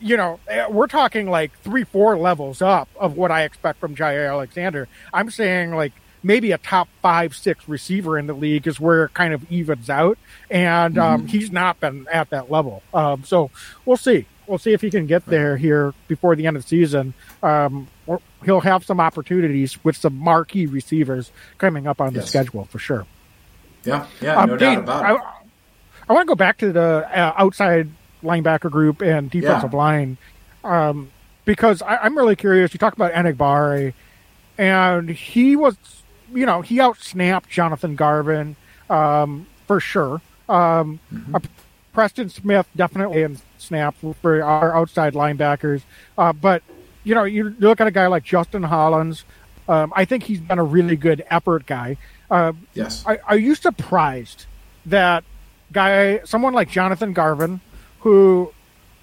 you know, eh, we're talking like three, four levels up of what I expect from Jaire Alexander. I'm saying like maybe a top five, six receiver in the league is where it kind of evens out. And um, mm-hmm. he's not been at that level. Um, so we'll see. We'll see if he can get there here before the end of the season. Um, he'll have some opportunities with some marquee receivers coming up on yes. the schedule for sure. Yeah, yeah, Um, no Dane, doubt about I, it. I want to go back to the uh, outside linebacker group and defensive Yeah. line um, because I, I'm really curious. You talked about Enagbare, and he was, you know, he outsnapped Jonathan Garvin um, for sure. Um, Mm-hmm. Preston Smith definitely in snaps for our outside linebackers, uh, but you know, you look at a guy like Justin Hollins. Um, I think he's been a really good effort guy. Uh, Yes. are, are you surprised that guy, someone like Jonathan Garvin, who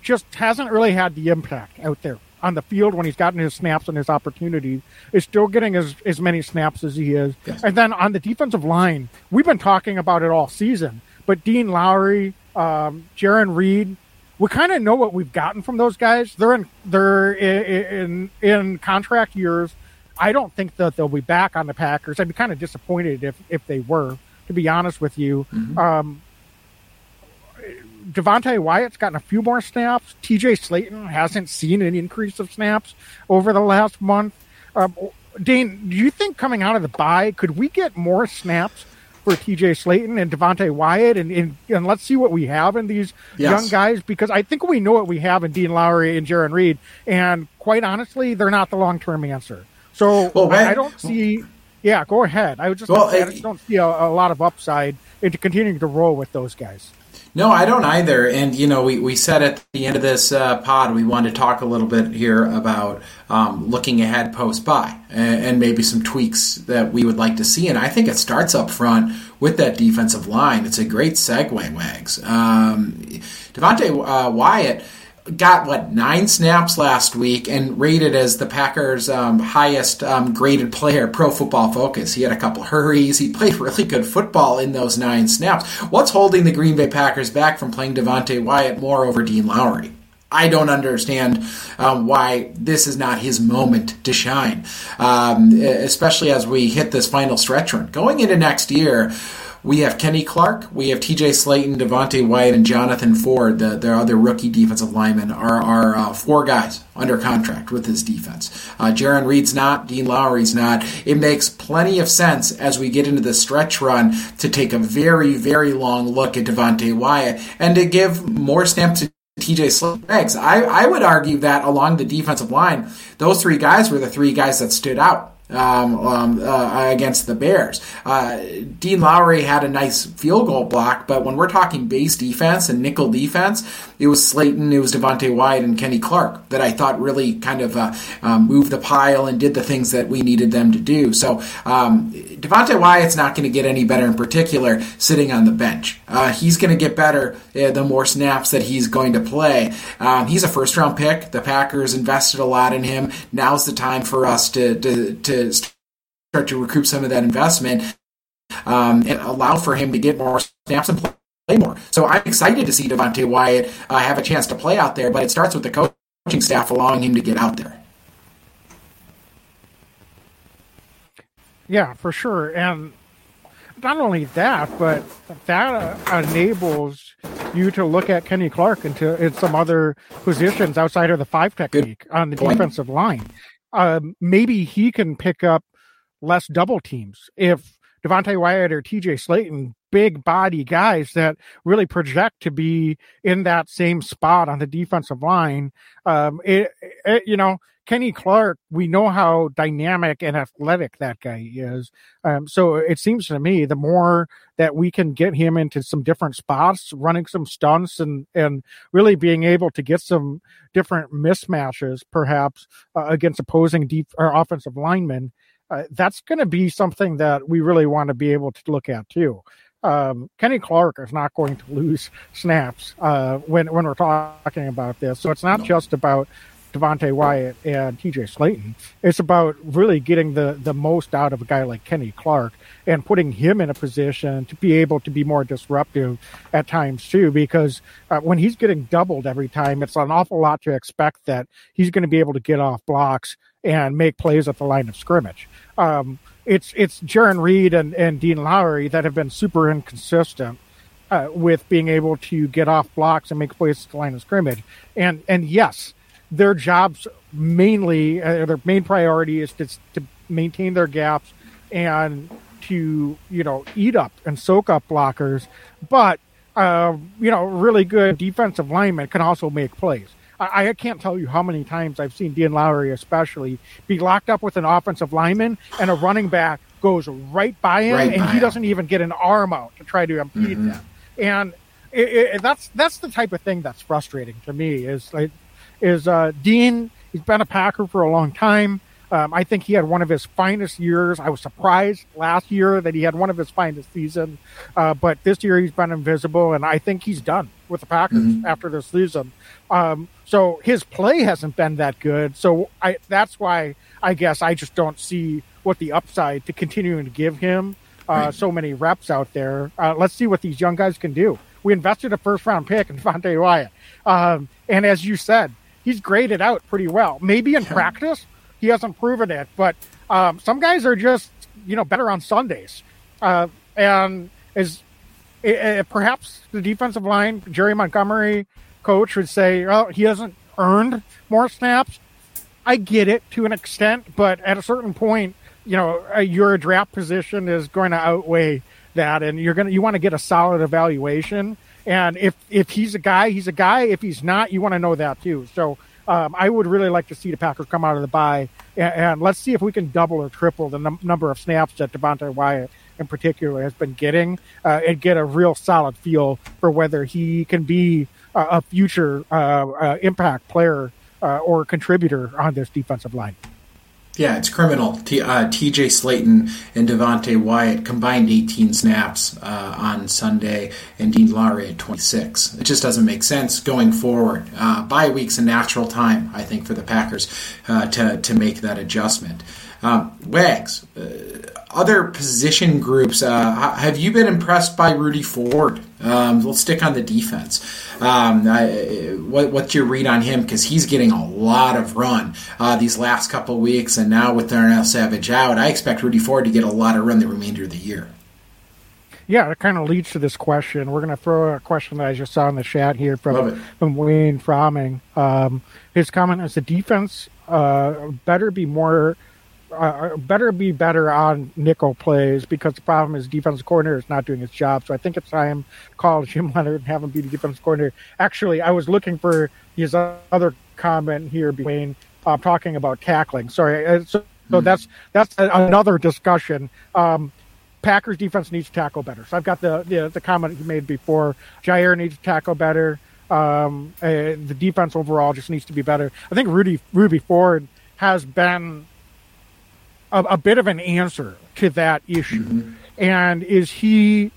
just hasn't really had the impact out there on the field when he's gotten his snaps and his opportunities, is still getting as, as many snaps as he is? Yes. And then on the defensive line, we've been talking about it all season, but Dean Lowry, um, Jarran Reed, we kind of know what we've gotten from those guys. They're in they're in, in in contract years. I don't think that they'll be back on the Packers. I'd be kind of disappointed if if they were, to be honest with you. Um, Devonte Wyatt's gotten a few more snaps. TJ Slaton hasn't seen an increase of snaps over the last month. Um, Dane, do you think coming out of the bye, could we get more snaps for TJ Slaton and Devonte Wyatt? And, and, and let's see what we have in these Yes. young guys because I think we know what we have in Dean Lowry and Jarran Reed. And quite honestly, they're not the long term answer. So Well, I, I don't see. Yeah, go ahead. I would just, Well, I just don't see a, a lot of upside into continuing to roll with those guys. No, I don't either. And, you know, we, we said at the end of this uh, pod, we wanted to talk a little bit here about um, looking ahead post bye and, and maybe some tweaks that we would like to see. And I think it starts up front with that defensive line. It's a great segue, Wags. Um, Devonte uh, Wyatt got what nine snaps last week and rated as the Packers' um, highest um, graded player, Pro Football Focus. He had a couple hurries. He played really good football in those nine snaps. What's holding the Green Bay Packers back from playing Devonte Wyatt more over Dean Lowry? I don't understand um, why this is not his moment to shine, um, especially as we hit this final stretch run. Going into next year, we have Kenny Clark, we have T.J. Slaton, Devonte Wyatt, and Jonathan Ford. The, their other rookie defensive linemen are, are uh, four guys under contract with this defense. Uh, Jarran Reed's not, Dean Lowry's not. It makes plenty of sense as we get into the stretch run to take a very, very long look at Devonte Wyatt and to give more snaps to TJ Slaton. I, I would argue that along the defensive line, those three guys were the three guys that stood out um, um, uh, against the Bears. Uh, Dean Lowry had a nice field goal block, but when we're talking base defense and nickel defense, it was Slaton, it was Devonte Wyatt, and Kenny Clark that I thought really kind of uh, um, moved the pile and did the things that we needed them to do. So um, Devonte Wyatt's not going to get any better in particular sitting on the bench. Uh, he's going to get better uh, the more snaps that he's going to play. Um, he's a first round pick. The Packers invested a lot in him. Now's the time for us to, to, to start to recoup some of that investment um, and allow for him to get more snaps and play more. So I'm excited to see Devonte Wyatt uh, have a chance to play out there, but it starts with the coaching staff allowing him to get out there. Yeah, for sure. And not only that, but that uh, enables you to look at Kenny Clark into in some other positions outside of the five technique on the point. defensive line. Um, maybe he can pick up less double teams if Devonte Wyatt or TJ Slaton, big body guys that really project to be in that same spot on the defensive line. Um, it, it, you know, Kenny Clark, we know how dynamic and athletic that guy is. Um, so it seems to me the more that we can get him into some different spots, running some stunts and, and really being able to get some different mismatches, perhaps uh, against opposing deep or offensive linemen, uh, that's going to be something that we really want to be able to look at too. Um, Kenny Clark is not going to lose snaps uh, when when we're talking about this. So it's not just about Devonte Wyatt and TJ Slaton. It's about really getting the, the most out of a guy like Kenny Clark and putting him in a position to be able to be more disruptive at times too. Because uh, when he's getting doubled every time, it's an awful lot to expect that he's going to be able to get off blocks and make plays at the line of scrimmage. Um, it's it's Jarran Reed and, and Dean Lowry that have been super inconsistent uh, with being able to get off blocks and make plays at the line of scrimmage. And and yes, their jobs mainly uh, their main priority is to, to maintain their gaps and to you know eat up and soak up blockers, but uh, you know really good defensive linemen can also make plays. I, I can't tell you how many times I've seen Dean Lowry, especially, be locked up with an offensive lineman and a running back goes right by him, Right and by he him. doesn't even get an arm out to try to impede Mhm. that. And it, it, that's that's the type of thing that's frustrating to me. Is like is uh, Dean? He's been a Packer for a long time. Um, I think he had one of his finest years. I was surprised last year that he had one of his finest seasons, uh, but this year he's been invisible, and I think he's done with the Packers Mhm. after this season. Um, so his play hasn't been that good. So I that's why I guess I just don't see what the upside to continuing to give him uh, Right. so many reps out there. Uh, let's see what these young guys can do. We invested a first round pick in Fonte Wyatt, um, and as you said, he's graded out pretty well. Maybe in practice he hasn't proven it, but um, some guys are just you know better on Sundays, uh, and is uh, perhaps the defensive line, Jerry Montgomery, coach would say, "Oh, he hasn't earned more snaps." I get it to an extent, but at a certain point, you know, uh, your draft position is going to outweigh that, and you're gonna you want to get a solid evaluation. And if if he's a guy, he's a guy. If he's not, you want to know that too. So um, I would really like to see the Packers come out of the bye, and, and let's see if we can double or triple the num- number of snaps that Devonte Wyatt in particular has been getting, uh, and get a real solid feel for whether he can be a, a future uh, uh, impact player uh, or contributor on this defensive line. Yeah, it's criminal. T- uh, TJ Slaton and Devonte Wyatt combined 18 snaps uh, on Sunday, and Dean Lowry at 26. It just doesn't make sense going forward. Uh, bye week's a natural time, I think, for the Packers uh, to, to make that adjustment. Um, Wags, uh, other position groups, uh, have you been impressed by Rudy Ford? Um, let's stick on the defense. Um, I, what, what's your read on him? Because he's getting a lot of run uh, these last couple of weeks, and now with Darnell Savage out, I expect Rudy Ford to get a lot of run the remainder of the year. Yeah, it kind of leads to this question. We're going to throw a question that I just saw in the chat here from from Wayne Fromming. Um, his comment is the defense uh, better be more. Uh, better be better on nickel plays because the problem is defensive coordinator is not doing his job. So I think it's time to call Jim Leonhard and have him be the defensive coordinator. Actually, I was looking for his other comment here, Wayne, uh, talking about tackling. Sorry, uh, so, so that's that's a, another discussion. Um, Packers defense needs to tackle better. So I've got the the, the comment he made before. Jaire needs to tackle better. Um, uh, the defense overall just needs to be better. I think Rudy Ruby Ford has been a, a bit of an answer to that issue. And is he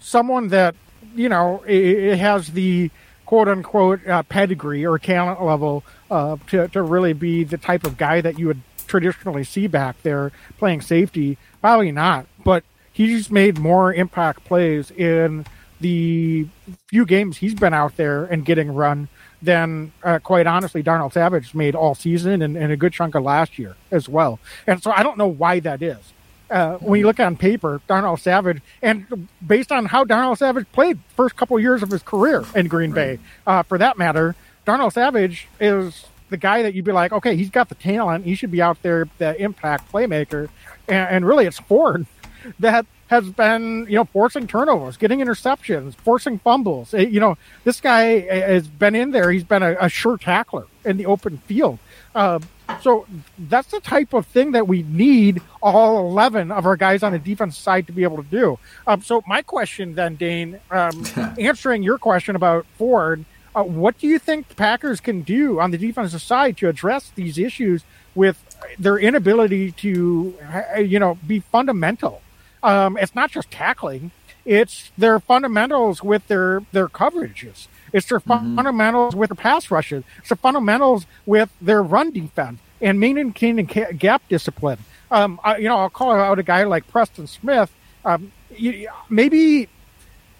someone that you know i i has the quote unquote uh, pedigree or talent level uh, to to really be the type of guy that you would traditionally see back there playing safety? Probably not, but he's made more impact plays in the few games he's been out there and getting run than, uh, quite honestly, Darnell Savage made all season and, and a good chunk of last year as well. And so I don't know why that is. Uh, when you look on paper, Darnell Savage, and based on how Darnell Savage played first couple years of his career in Green Bay, uh, for that matter, Darnell Savage is the guy that you'd be like, okay, he's got the talent. He should be out there, the impact playmaker. And, and really, it's Ford that has been, you know, forcing turnovers, getting interceptions, forcing fumbles. Eh, You know, this guy has been in there. He's been a, a sure tackler in the open field. Uh, so that's the type of thing that we need all 11 of our guys on the defense side to be able to do. Um, so my question then, Dane, um, answering your question about Ford, uh, what do you think the Packers can do on the defensive side to address these issues with their inability to, uh, you know, be fundamental? Um, it's not just tackling; it's their fundamentals with their their coverages. It's their fundamentals with their pass rushes. It's the fundamentals with their run defense and maintaining gap discipline. Um, I, you know, I'll call out a guy like Preston Smith. Um, you, maybe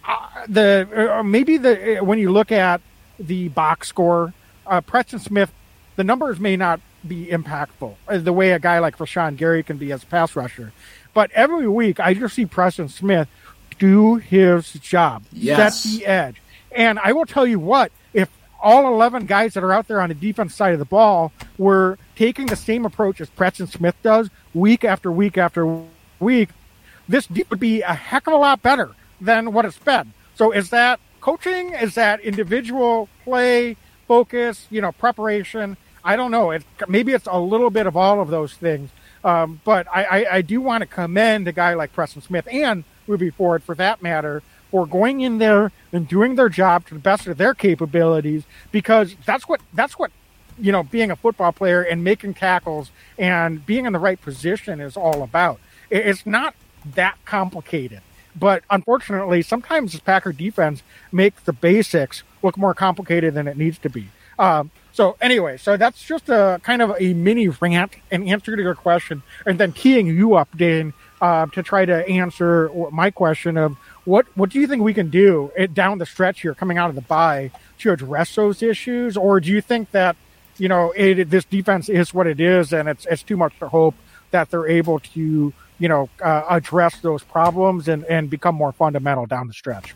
uh, the uh, maybe the uh, when you look at the box score, uh, Preston Smith, the numbers may not be impactful uh, the way a guy like Rashan Gary can be as a pass rusher. But every week, I just see Preston Smith do his job, Yes. set the edge. And I will tell you what, if all 11 guys that are out there on the defense side of the ball were taking the same approach as Preston Smith does week after week after week, this deep would be a heck of a lot better than what it's been. So is that coaching? Is that individual play, focus, you know, preparation? I don't know. It, maybe it's a little bit of all of those things. Um, but I, I, I do want to commend a guy like Preston Smith and Rudy Ford, for that matter, for going in there and doing their job to the best of their capabilities because that's what that's what you know being a football player and making tackles and being in the right position is all about. It's not that complicated. But unfortunately, sometimes the Packer defense makes the basics look more complicated than it needs to be. Um, so anyway, so that's just a kind of a mini rant and answer to your question, and then keying you up, Dane, uh, to try to answer my question of what what do you think we can do it, down the stretch here, coming out of the bye, to address those issues, or do you think that you know it, this defense is what it is, and it's it's too much to hope that they're able to you know uh, address those problems and and become more fundamental down the stretch?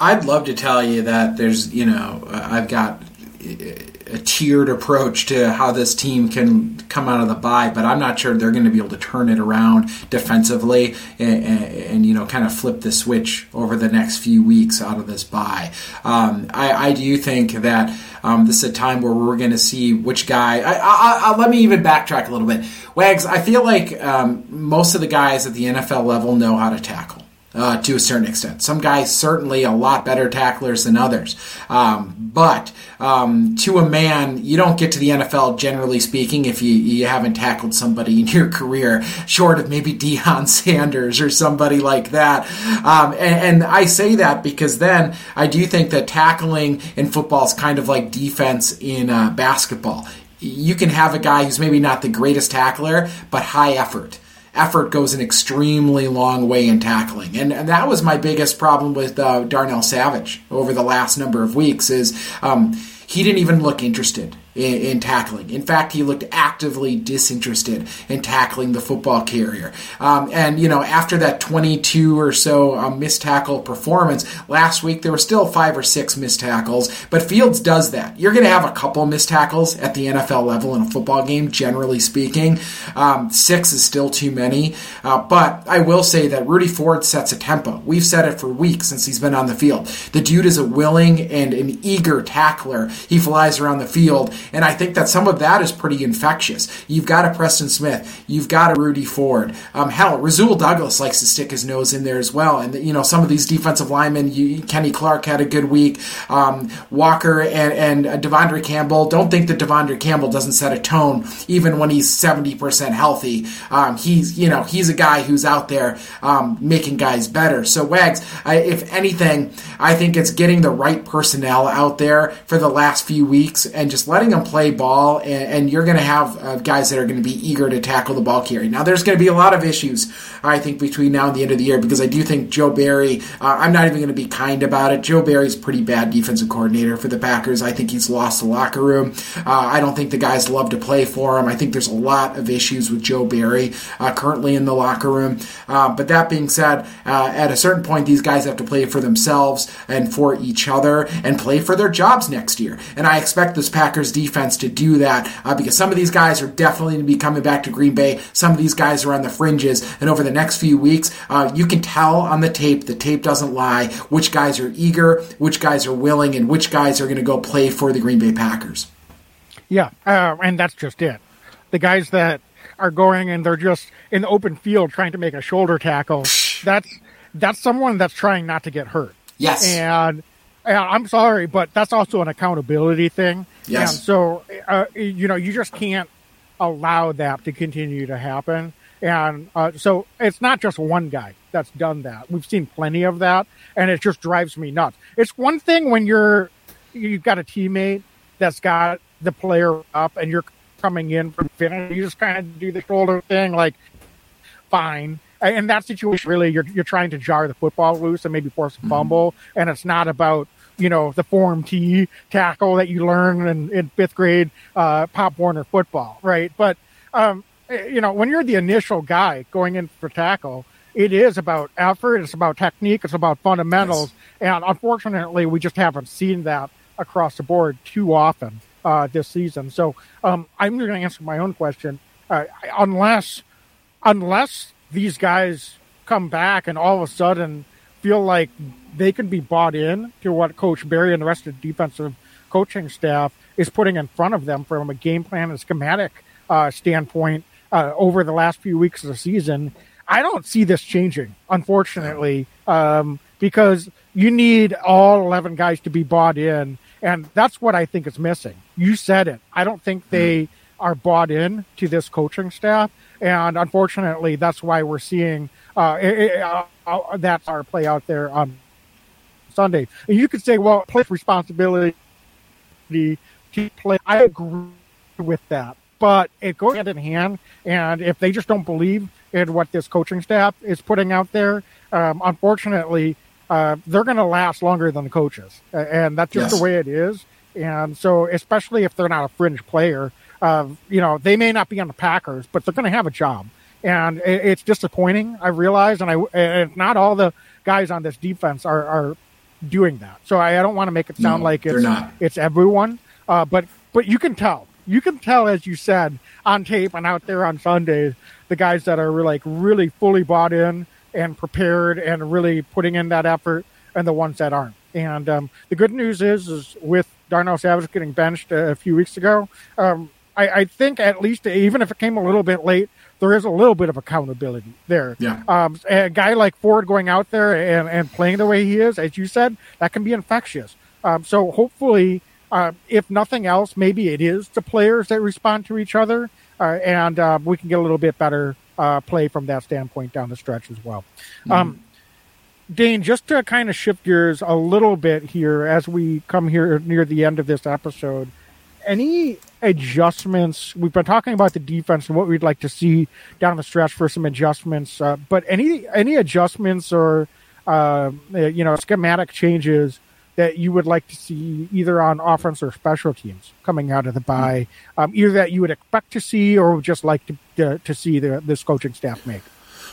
I'd love to tell you that there's, you know, I've got a tiered approach to how this team can come out of the bye, but I'm not sure they're going to be able to turn it around defensively and, and, you know kind of flip the switch over the next few weeks out of this bye. Um, I, I, do think that um, this is a time where we're going to see which guy. I, I, let me even backtrack a little bit. Wags, I feel like um, most of the guys at the NFL level know how to tackle uh, to a certain extent. Some guys certainly a lot better tacklers than others, um, but um, to a man, you don't get to the NFL generally speaking if you, you haven't tackled somebody in your career, short of maybe Deion Sanders or somebody like that. Um, and, and, I say that because then I do think that tackling in football is kind of like defense in uh, basketball. You can have a guy who's maybe not the greatest tackler, but high effort effort goes an extremely long way in tackling. And, and that was my biggest problem with uh, Darnell Savage over the last number of weeks is um, he didn't even look interested in, in, tackling. In fact, he looked actively disinterested in tackling the football carrier. Um, and, you know, after that 22 or so um, missed tackle performance, last week there were still five or six missed tackles, but Fields does that. You're going to have a couple missed tackles at the NFL level in a football game, generally speaking. Um, six is still too many. Uh, but I will say that Rudy Ford sets a tempo. We've said it for weeks since he's been on the field. The dude is a willing and an eager tackler. He flies around the field and I think that some of that is pretty infectious. You've got a Preston Smith, you've got a Rudy Ford. Um, hell, Rasul Douglas likes to stick his nose in there as well. And you know, some of these defensive linemen, you, Kenny Clark had a good week. Um, Walker and and uh, De'Vondre Campbell. Don't think that De'Vondre Campbell doesn't set a tone even when he's seventy percent healthy. Um, he's you know he's a guy who's out there um, making guys better. So Wags, I, if anything, I think it's getting the right personnel out there for the last few weeks and just letting them play ball, and, and you're going to have uh, guys that are going to be eager to tackle the ball carry. Now, there's going to be a lot of issues, I think, between now and the end of the year because I do think Joe Barry, uh, I'm not even going to be kind about it. Joe Barry's pretty bad defensive coordinator for the Packers. I think he's lost the locker room. Uh, I don't think the guys love to play for him. I think there's a lot of issues with Joe Barry uh, currently in the locker room. Uh, but that being said, uh, at a certain point, these guys have to play for themselves and for each other and play for their jobs next year. And I expect this Packers defense to do that uh, because some of these guys are definitely going to be coming back to Green Bay. Some of these guys are on the fringes. And over the next few weeks, uh, you can tell on the tape, the tape doesn't lie, which guys are eager, which guys are willing, and which guys are going to go play for the Green Bay Packers. Yeah, uh, and that's just it. The guys that are going and they're just in the open field trying to make a shoulder tackle. That's that's someone that's trying not to get hurt. Yes. And, and I'm sorry, but that's also an accountability thing. Yes. And so, uh, you know, you just can't allow that to continue to happen. And uh, so it's not just one guy that's done that. We've seen plenty of that, and it just drives me nuts. It's one thing when you're you've got a teammate that's got the player up, and you're coming in from finish. You just kind of do the shoulder thing, like fine. In that situation, really, you're you're trying to jar the football loose and maybe force a mm-hmm. fumble, mm-hmm. and it's not about you know, the form T tackle that you learn in, in fifth grade uh, Pop Warner football, right? But, um, eh, you know, when you're the initial guy going in for tackle, it is about effort, it's about technique, it's about fundamentals. Yes. And unfortunately, we just haven't seen that across the board too often uh, this season. So um, I'm going to answer my own question. Uh, unless, unless these guys come back and all of a sudden feel like they can be bought in to what Coach Barry and the rest of the defensive coaching staff is putting in front of them from a game plan and schematic uh, standpoint uh, over the last few weeks of the season. I don't see this changing, unfortunately, um, because you need all 11 guys to be bought in. And that's what I think is missing. You said it. I don't think they are bought in to this coaching staff. And unfortunately, that's why we're seeing uh, it, uh, uh, that's our play out there on Sunday. And you could say, well, play responsibility to play. I agree with that, but it goes hand in hand. And if they just don't believe in what this coaching staff is putting out there, um, unfortunately, uh, they're going to last longer than the coaches, and that's just yes. the way it is. And so, especially if they're not a fringe player, uh, you know, they may not be on the Packers, but they're going to have a job. And it, it's disappointing, I realize, and I and not all the guys on this defense are, are doing that. So I, I don't want to make it sound no, like it's it's everyone, uh, but but you can tell. You can tell, as you said, on tape and out there on Sundays, the guys that are like really fully bought in and prepared and really putting in that effort, and the ones that aren't. And um, the good news is, is with Darnell Savage getting benched a, a few weeks ago, um, I, I, think at least even if it came a little bit late, there is a little bit of accountability there. Yeah. Um, a guy like Ford going out there and, and playing the way he is, as you said, that can be infectious. Um, so hopefully, uh, if nothing else, maybe it is the players that respond to each other, uh, and uh, we can get a little bit better uh, play from that standpoint down the stretch as well. Mm-hmm. Um, Dane, just to kind of shift gears a little bit here as we come here near the end of this episode, any adjustments? We've been talking about the defense and what we'd like to see down the stretch for some adjustments, uh, but any any adjustments or uh, you know schematic changes that you would like to see either on offense or special teams coming out of the bye, um, either that you would expect to see or would just like to, to, to see the, this coaching staff make?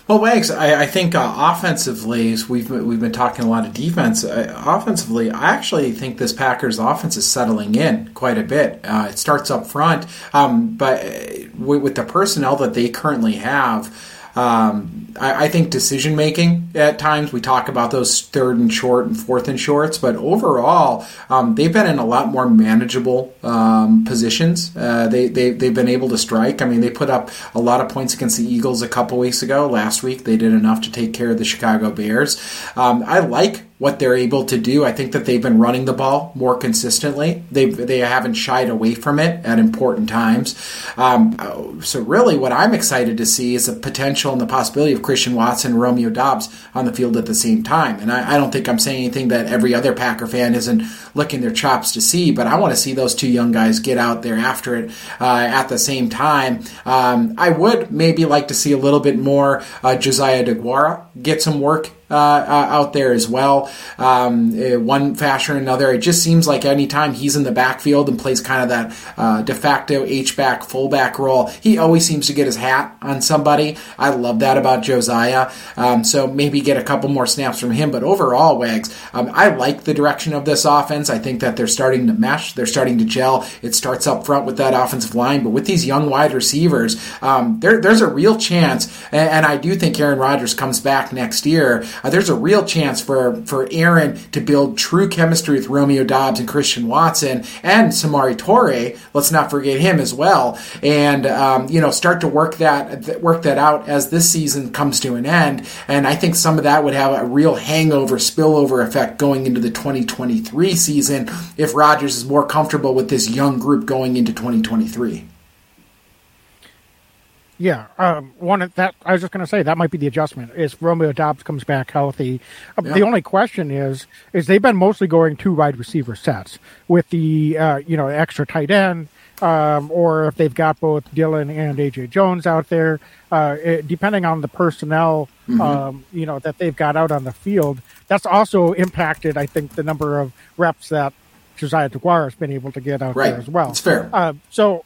Well, Wags, I, I think uh, offensively, we've we've been talking a lot of defense. Uh, offensively, I actually think this Packers offense is settling in quite a bit. Uh, it starts up front, um, but uh, with, with the personnel that they currently have. Um, I, I, think decision making at times we talk about those third and short and fourth and shorts, but overall um, they've been in a lot more manageable um, positions. Uh, they, they they've been able to strike. I mean, they put up a lot of points against the Eagles a couple weeks ago. Last week they did enough to take care of the Chicago Bears. Um, I like what they're able to do. I think that they've been running the ball more consistently. They they haven't shied away from it at important times. Um, so really, what I'm excited to see is the potential and the possibility of Christian Watson and Romeo Doubs on the field at the same time. And I, I don't think I'm saying anything that every other Packer fan isn't licking their chops to see, but I want to see those two young guys get out there after it uh, at the same time. Um, I would maybe like to see a little bit more uh, Josiah DeGuara get some work uh, uh, out there as well. Um, uh, one fashion or another, it just seems like anytime he's in the backfield and plays kind of that uh, de facto H back fullback role, he always seems to get his hat on somebody. I love that about Josiah. Um, so maybe get a couple more snaps from him. But overall, Wags, um, I like the direction of this offense. I think that they're starting to mesh. They're starting to gel. It starts up front with that offensive line, but with these young wide receivers, um, there, there's a real chance. And, and I do think Aaron Rodgers comes back next year uh, there's a real chance for, for Aaron to build true chemistry with Romeo Doubs and Christian Watson and Samori Toure. Let's not forget him as well. And, um, you know, start to work that, work that out as this season comes to an end. And I think some of that would have a real hangover, spillover effect going into the 2023 season if Rodgers is more comfortable with this young group going into 2023. Yeah, um, one of that I was just going to say that might be the adjustment is Romeo Doubs comes back healthy. Uh, yeah. The only question is is they've been mostly going two wide receiver sets with the uh, you know extra tight end, um, or if they've got both Dillon and AJ Jones out there, uh, it, depending on the personnel mm-hmm. um, you know that they've got out on the field. That's also impacted, I think, the number of reps that Josiah DeGuara has been able to get out right. there as well. It's fair. Uh, so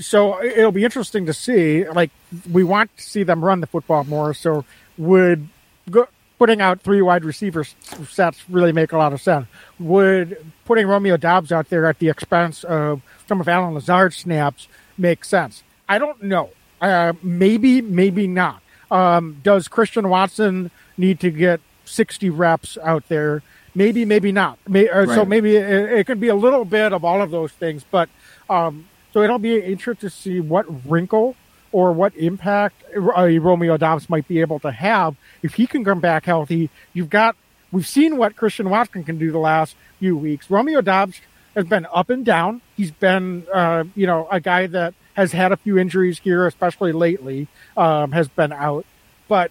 so it'll be interesting to see. Like we want to see them run the football more. So would go, putting out three wide receiver sets really make a lot of sense? Would putting Romeo Doubs out there at the expense of some of Allen Lazard's snaps make sense? I don't know. Uh, maybe, maybe not. Um, does Christian Watson need to get 60 reps out there? Maybe, maybe not. May, or So maybe it, it could be a little bit of all of those things. But um, so it'll be interesting to see what wrinkle or what impact uh, Romeo Doubs might be able to have if he can come back healthy. You've got we've seen what Christian Watson can do the last few weeks. Romeo Doubs has been up and down. He's been uh, you know a guy that has had a few injuries here, especially lately. Um, has been out, but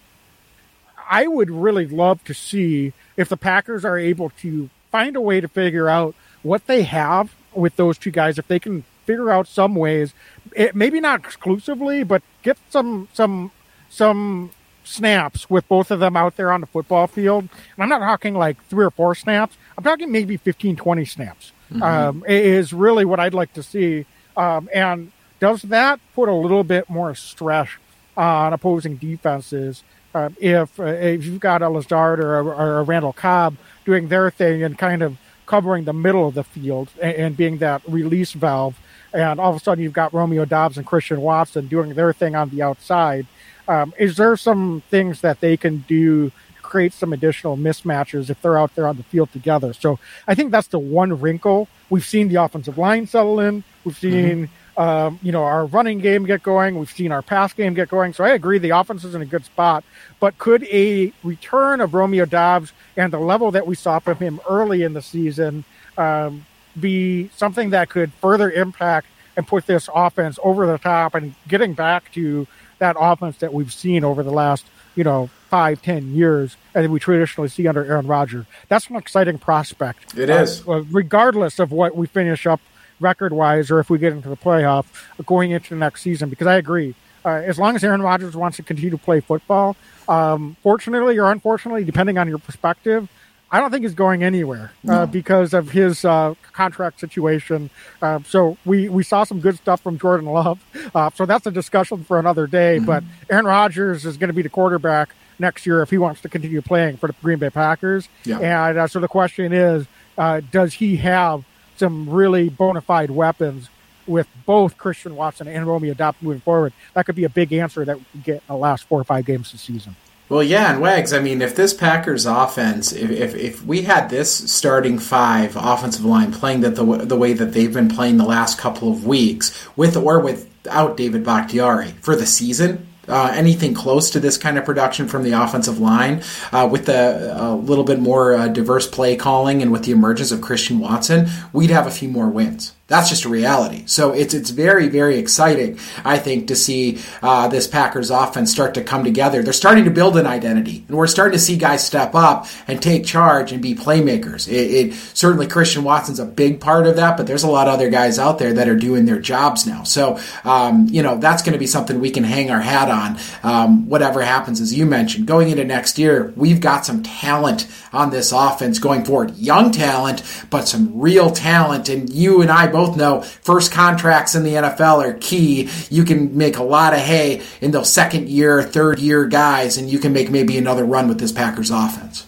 I would really love to see if the Packers are able to find a way to figure out what they have with those two guys. If they can figure out some ways, it, maybe not exclusively, but get some some some snaps with both of them out there on the football field. And I'm not talking like three or four snaps. I'm talking maybe 15, 20 snaps. Um, is really what I'd like to see. Um, and does that put a little bit more stress on opposing defenses? Uh, if uh, if you've got a Lazard or a, or a Randall Cobb doing their thing and kind of covering the middle of the field and, and being that release valve, and all of a sudden you've got Romeo Doubs and Christian Watson doing their thing on the outside, um, is there some things that they can do to create some additional mismatches if they're out there on the field together? So I think that's the one wrinkle. We've seen the offensive line settle in. We've seen um, you know, our running game get going. We've seen our pass game get going. So I agree the offense is in a good spot. But could a return of Romeo Doubs and the level that we saw from him early in the season um, be something that could further impact and put this offense over the top and getting back to that offense that we've seen over the last, you know, five, ten years and we traditionally see under Aaron Rodgers. That's an exciting prospect. It is. Uh, regardless of what we finish up record wise or if we get into the playoff going into the next season because I agree. Uh, as long as Aaron Rodgers wants to continue to play football, um, fortunately or unfortunately, depending on your perspective, I don't think he's going anywhere uh, because of his uh, contract situation. Uh, so we, we saw some good stuff from Jordan Love. Uh, so that's a discussion for another day. But Aaron Rodgers is going to be the quarterback next year if he wants to continue playing for the Green Bay Packers. Yeah. And uh, so the question is, uh, does he have some really bona fide weapons with both Christian Watson and Romeo Doubs moving forward? That could be a big answer that we could get in the last four or five games this season. Well, yeah, and Wags. I mean, if this Packers offense, if, if, if we had this starting five offensive line playing that the the way that they've been playing the last couple of weeks, with or without David Bakhtiari for the season, uh, anything close to this kind of production from the offensive line, uh, with a little bit more uh, diverse play calling and with the emergence of Christian Watson, we'd have a few more wins. That's just a reality. So it's it's very very exciting, I think, to see uh, this Packers offense start to come together. They're starting to build an identity, and we're starting to see guys step up and take charge and be playmakers. It, it certainly Christian Watson's a big part of that, but there's a lot of other guys out there that are doing their jobs now. So um, you know that's going to be something we can hang our hat on. Um, whatever happens, as you mentioned, going into next year, we've got some talent on this offense going forward. Young talent, but some real talent, and you and I both know first contracts in the NFL are key. You can make a lot of hay in those second year, third year guys, and you can make maybe another run with this Packers offense.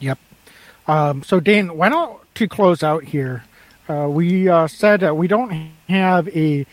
Yep. Um, so, Dane, why don't to close out here? Uh, we uh, said uh, we don't have a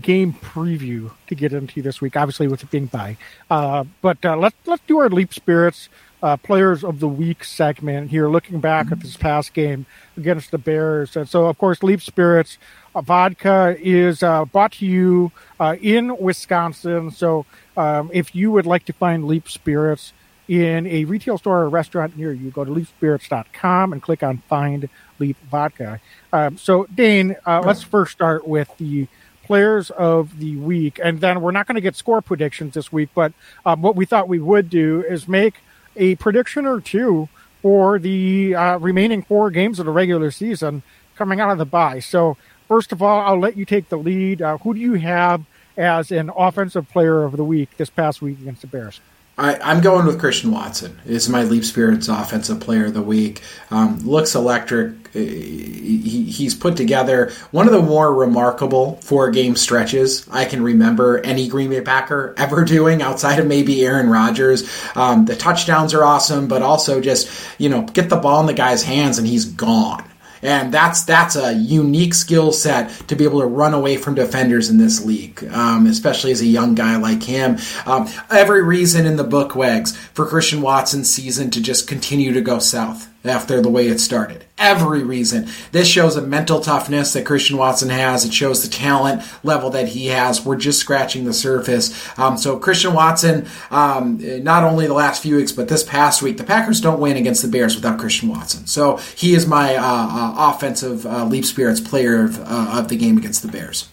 game preview to get into this week, obviously with it being bye. Uh, but uh, let's let's do our leap spirits uh, players of the week segment here, looking back at this past game against the Bears. And so, of course, leap spirits uh, vodka is uh, brought to you uh, in Wisconsin. So, um, if you would like to find leap spirits in a retail store or restaurant near you, go to leapspirits.com and click on Find Leap Vodka. Um, so, Dane, uh, let's first start with the players of the week. And then we're not going to get score predictions this week, but um, what we thought we would do is make a prediction or two for the uh, remaining four games of the regular season coming out of the bye. So, first of all, I'll let you take the lead. Uh, who do you have as an offensive player of the week this past week against the Bears? I, I'm going with Christian Watson. Is my Leap Spirits offensive player of the week. Um, looks electric. He, he's put together one of the more remarkable four game stretches I can remember any Green Bay Packer ever doing outside of maybe Aaron Rodgers. Um, the touchdowns are awesome, but also just, you know, get the ball in the guy's hands and he's gone. And that's that's a unique skill set to be able to run away from defenders in this league, um, especially as a young guy like him. Um, every reason in the book, Wags, for Christian Watson's season to just continue to go south after the way it started. Every reason. This shows a mental toughness that Christian Watson has. It shows the talent level that he has. We're just scratching the surface. Um, so Christian Watson, um, not only the last few weeks, but this past week, the Packers don't win against the Bears without Christian Watson. So he is my uh, uh, offensive uh, leap spirits player of, uh, of, the game against the Bears.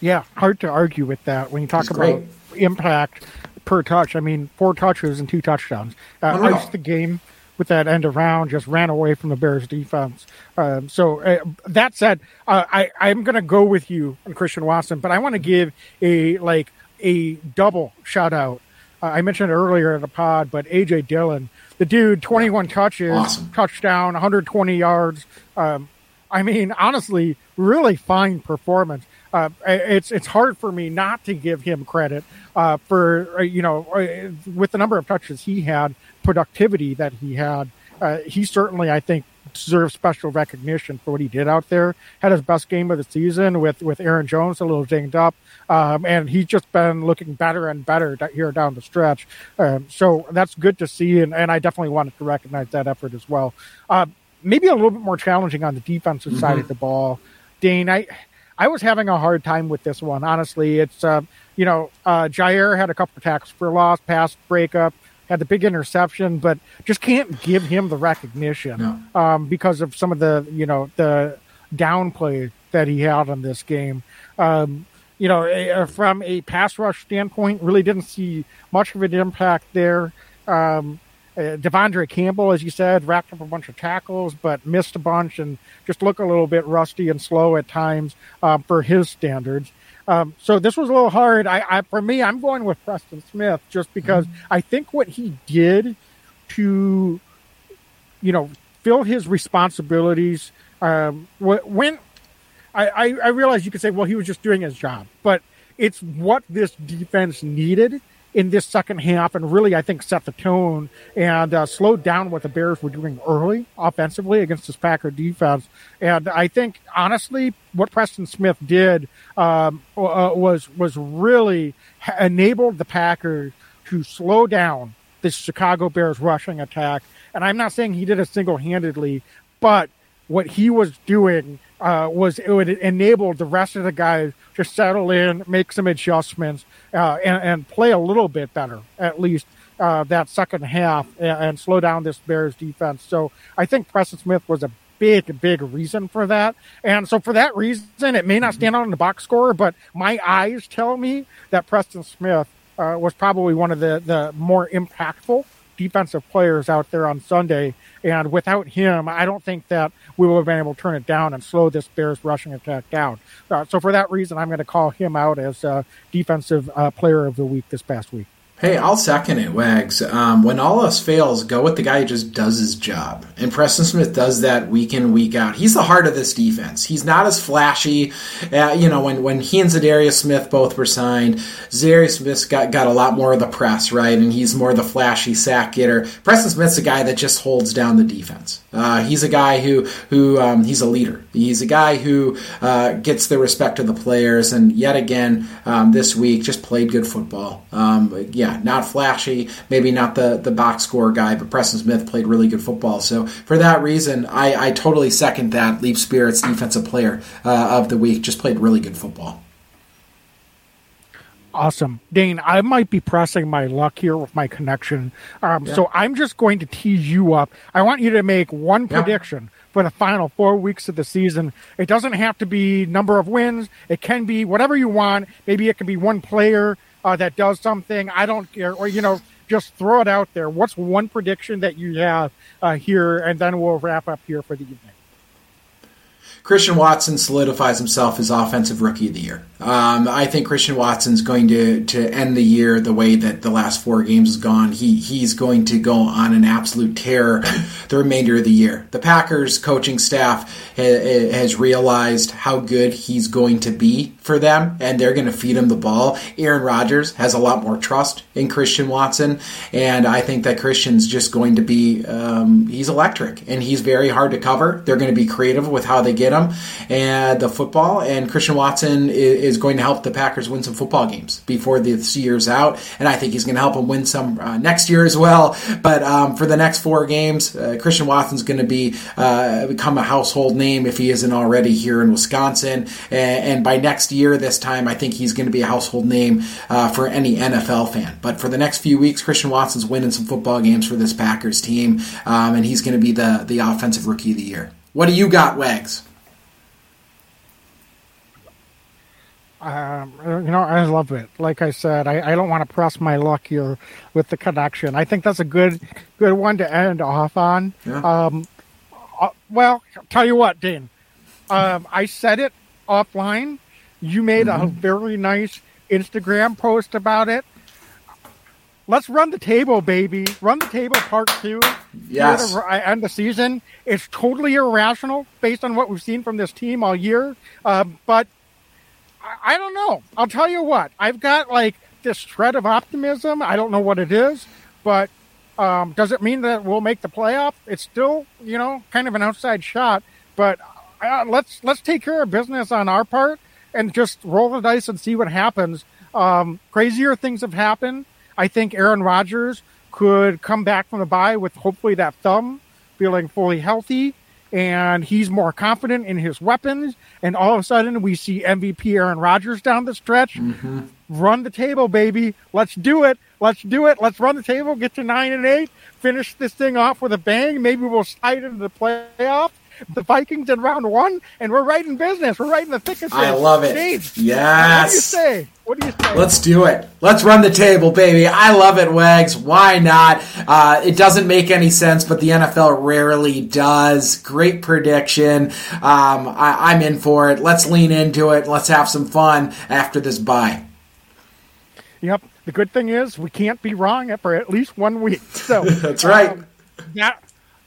Yeah, hard to argue with that when you talk He's about great. impact per touch. I mean, four touches and two touchdowns. Uh, oh, no. the game with that end around, just ran away from the Bears defense. Um, so uh, that said, uh, I I'm going to go with you on Christian Watson, but I want to give a like a double shout out. Uh, I mentioned earlier in the pod, but AJ Dillon, the dude, 21 touches, awesome. touchdown, 120 yards. Um, I mean, honestly, really fine performance. Uh, it's it's hard for me not to give him credit uh, for uh, you know uh, with the number of touches he had productivity that he had. Uh, he certainly, I think, deserves special recognition for what he did out there. Had his best game of the season with with Aaron Jones a little dinged up, um, and he's just been looking better and better here down the stretch. Um, so that's good to see, and, and I definitely wanted to recognize that effort as well. Uh, maybe a little bit more challenging on the defensive mm-hmm. side of the ball, Dane. I I was having a hard time with this one. Honestly, it's uh, you know uh, Jaire had a couple of tackles for loss, pass breakup had the big interception, but just can't give him the recognition no. um, because of some of the you know the downplay that he had on this game. Um, you know, from a pass rush standpoint, really didn't see much of an impact there. Um, uh, De'Vondre Campbell, as you said, racked up a bunch of tackles, but missed a bunch and just looked a little bit rusty and slow at times uh, for his standards. Um, so this was a little hard. I, I, for me, I'm going with Preston Smith just because mm-hmm. I think what he did to, you know, fill his responsibilities. Um, when I, I, I realize you could say, well, he was just doing his job, but it's what this defense needed in this second half and really, I think, set the tone and uh, slowed down what the Bears were doing early offensively against this Packer defense. And I think, honestly, what Preston Smith did um, uh, was was really enabled the Packers to slow down the Chicago Bears rushing attack. And I'm not saying he did it single handedly, but what he was doing uh, was it would enable the rest of the guys to settle in, make some adjustments, uh, and, and, play a little bit better, at least uh, that second half, and, and, slow down this Bears defense. So I think Preston Smith was a big, big reason for that. And so for that reason, it may not mm-hmm. stand out in the box score, but my eyes tell me that Preston Smith uh, was probably one of the, the more impactful defensive players out there on Sunday. And without him, I don't think that we would have been able to turn it down and slow this Bears rushing attack down. Uh, so for that reason, I'm going to call him out as uh, defensive uh, player of the week this past week. Hey, I'll second it, Wags. Um, when all else fails, go with the guy who just does his job. And Preston Smith does that week in, week out. He's the heart of this defense. He's not as flashy. Uh, you know, when, when he and Za'Darius Smith both were signed, Za'Darius Smith got, got a lot more of the press, right? And he's more the flashy sack getter. Preston Smith's a guy that just holds down the defense. Uh, he's a guy who, who um, he's a leader. He's a guy who uh, gets the respect of the players. And yet again, um, this week, just played good football. Um, yeah, not flashy, maybe not the, the box score guy, but Preston Smith played really good football. So for that reason, I, I totally second that. Leap Spirits defensive player uh, of the week just played really good football. Awesome. Dane, I might be pressing my luck here with my connection. Um, yeah. So I'm just going to tease you up. I want you to make one prediction for the final four weeks of the season. It doesn't have to be number of wins. It can be whatever you want. Maybe it can be one player uh, that does something. I don't care, or you know, just throw it out there. What's one prediction that you have uh, here, and then we'll wrap up here for the evening. Christian Watson solidifies himself as offensive rookie of the year. Um, I think Christian Watson's going to, to end the year the way that the last four games has gone. He he's going to go on an absolute tear the remainder of the year. The Packers coaching staff ha, has realized how good he's going to be for them, and they're going to feed him the ball. Aaron Rodgers has a lot more trust in Christian Watson, and I think that Christian's just going to be um, he's electric and he's very hard to cover. They're going to be creative with how they get him and the football, and Christian Watson is, going to help the Packers win some football games before this year's out, and I think he's going to help them win some uh, next year as well. But um, for the next four games, uh, Christian Watson's going to be uh, become a household name if he isn't already here in Wisconsin, and, and, by next year, this time, I think he's going to be a household name uh, for any NFL fan. But for the next few weeks, Christian Watson's winning some football games for this Packers team, um, and he's going to be the the offensive rookie of the year. What do you got, Wags? Um, you know, I love it. Like I said, I, I don't want to press my luck here with the connection. I think that's a good good one to end off on. Yeah. Um, uh, well, tell you what, Dane. Um, I said it offline. You made mm-hmm. a very nice Instagram post about it. Let's run the table, baby. Run the table part two. Yes. End the season. It's totally irrational based on what we've seen from this team all year. Uh, but I, don't know. I'll tell you what. I've got like this shred of optimism. I don't know what it is, but um, does it mean that we'll make the playoff? It's still, you know, kind of an outside shot. But uh, let's let's take care of business on our part and just roll the dice and see what happens. Um, crazier things have happened. I think Aaron Rodgers could come back from the bye with hopefully that thumb feeling fully healthy and he's more confident in his weapons. And all of a sudden, we see MVP Aaron Rodgers down the stretch. Mm-hmm. Run the table, baby. Let's do it. Let's do it. Let's run the table. Get to nine and eight. Finish this thing off with a bang. Maybe we'll slide into the playoffs the Vikings in round one, and we're right in business. We're right in the thick of it. I love it. Dave, yes. What do you say? What do you say? Let's do it. Let's run the table, baby. I love it, Wags. Why not? Uh, it doesn't make any sense, but the NFL rarely does. Great prediction. Um, I, I'm in for it. Let's lean into it. Let's have some fun after this bye. Yep. The good thing is we can't be wrong for at least one week. So that's right. Um, yeah,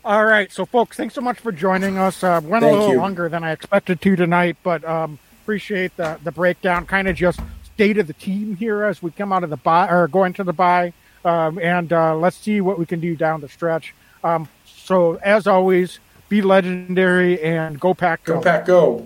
all right, so folks, thanks so much for joining us. Uh, went Thank a little you. longer than I expected to tonight, but um, appreciate the the breakdown. Kind of just state of the team here as we come out of the bye or go into the bye, um, and uh, let's see what we can do down the stretch. Um, so as always, be legendary and go pack go. Go pack go.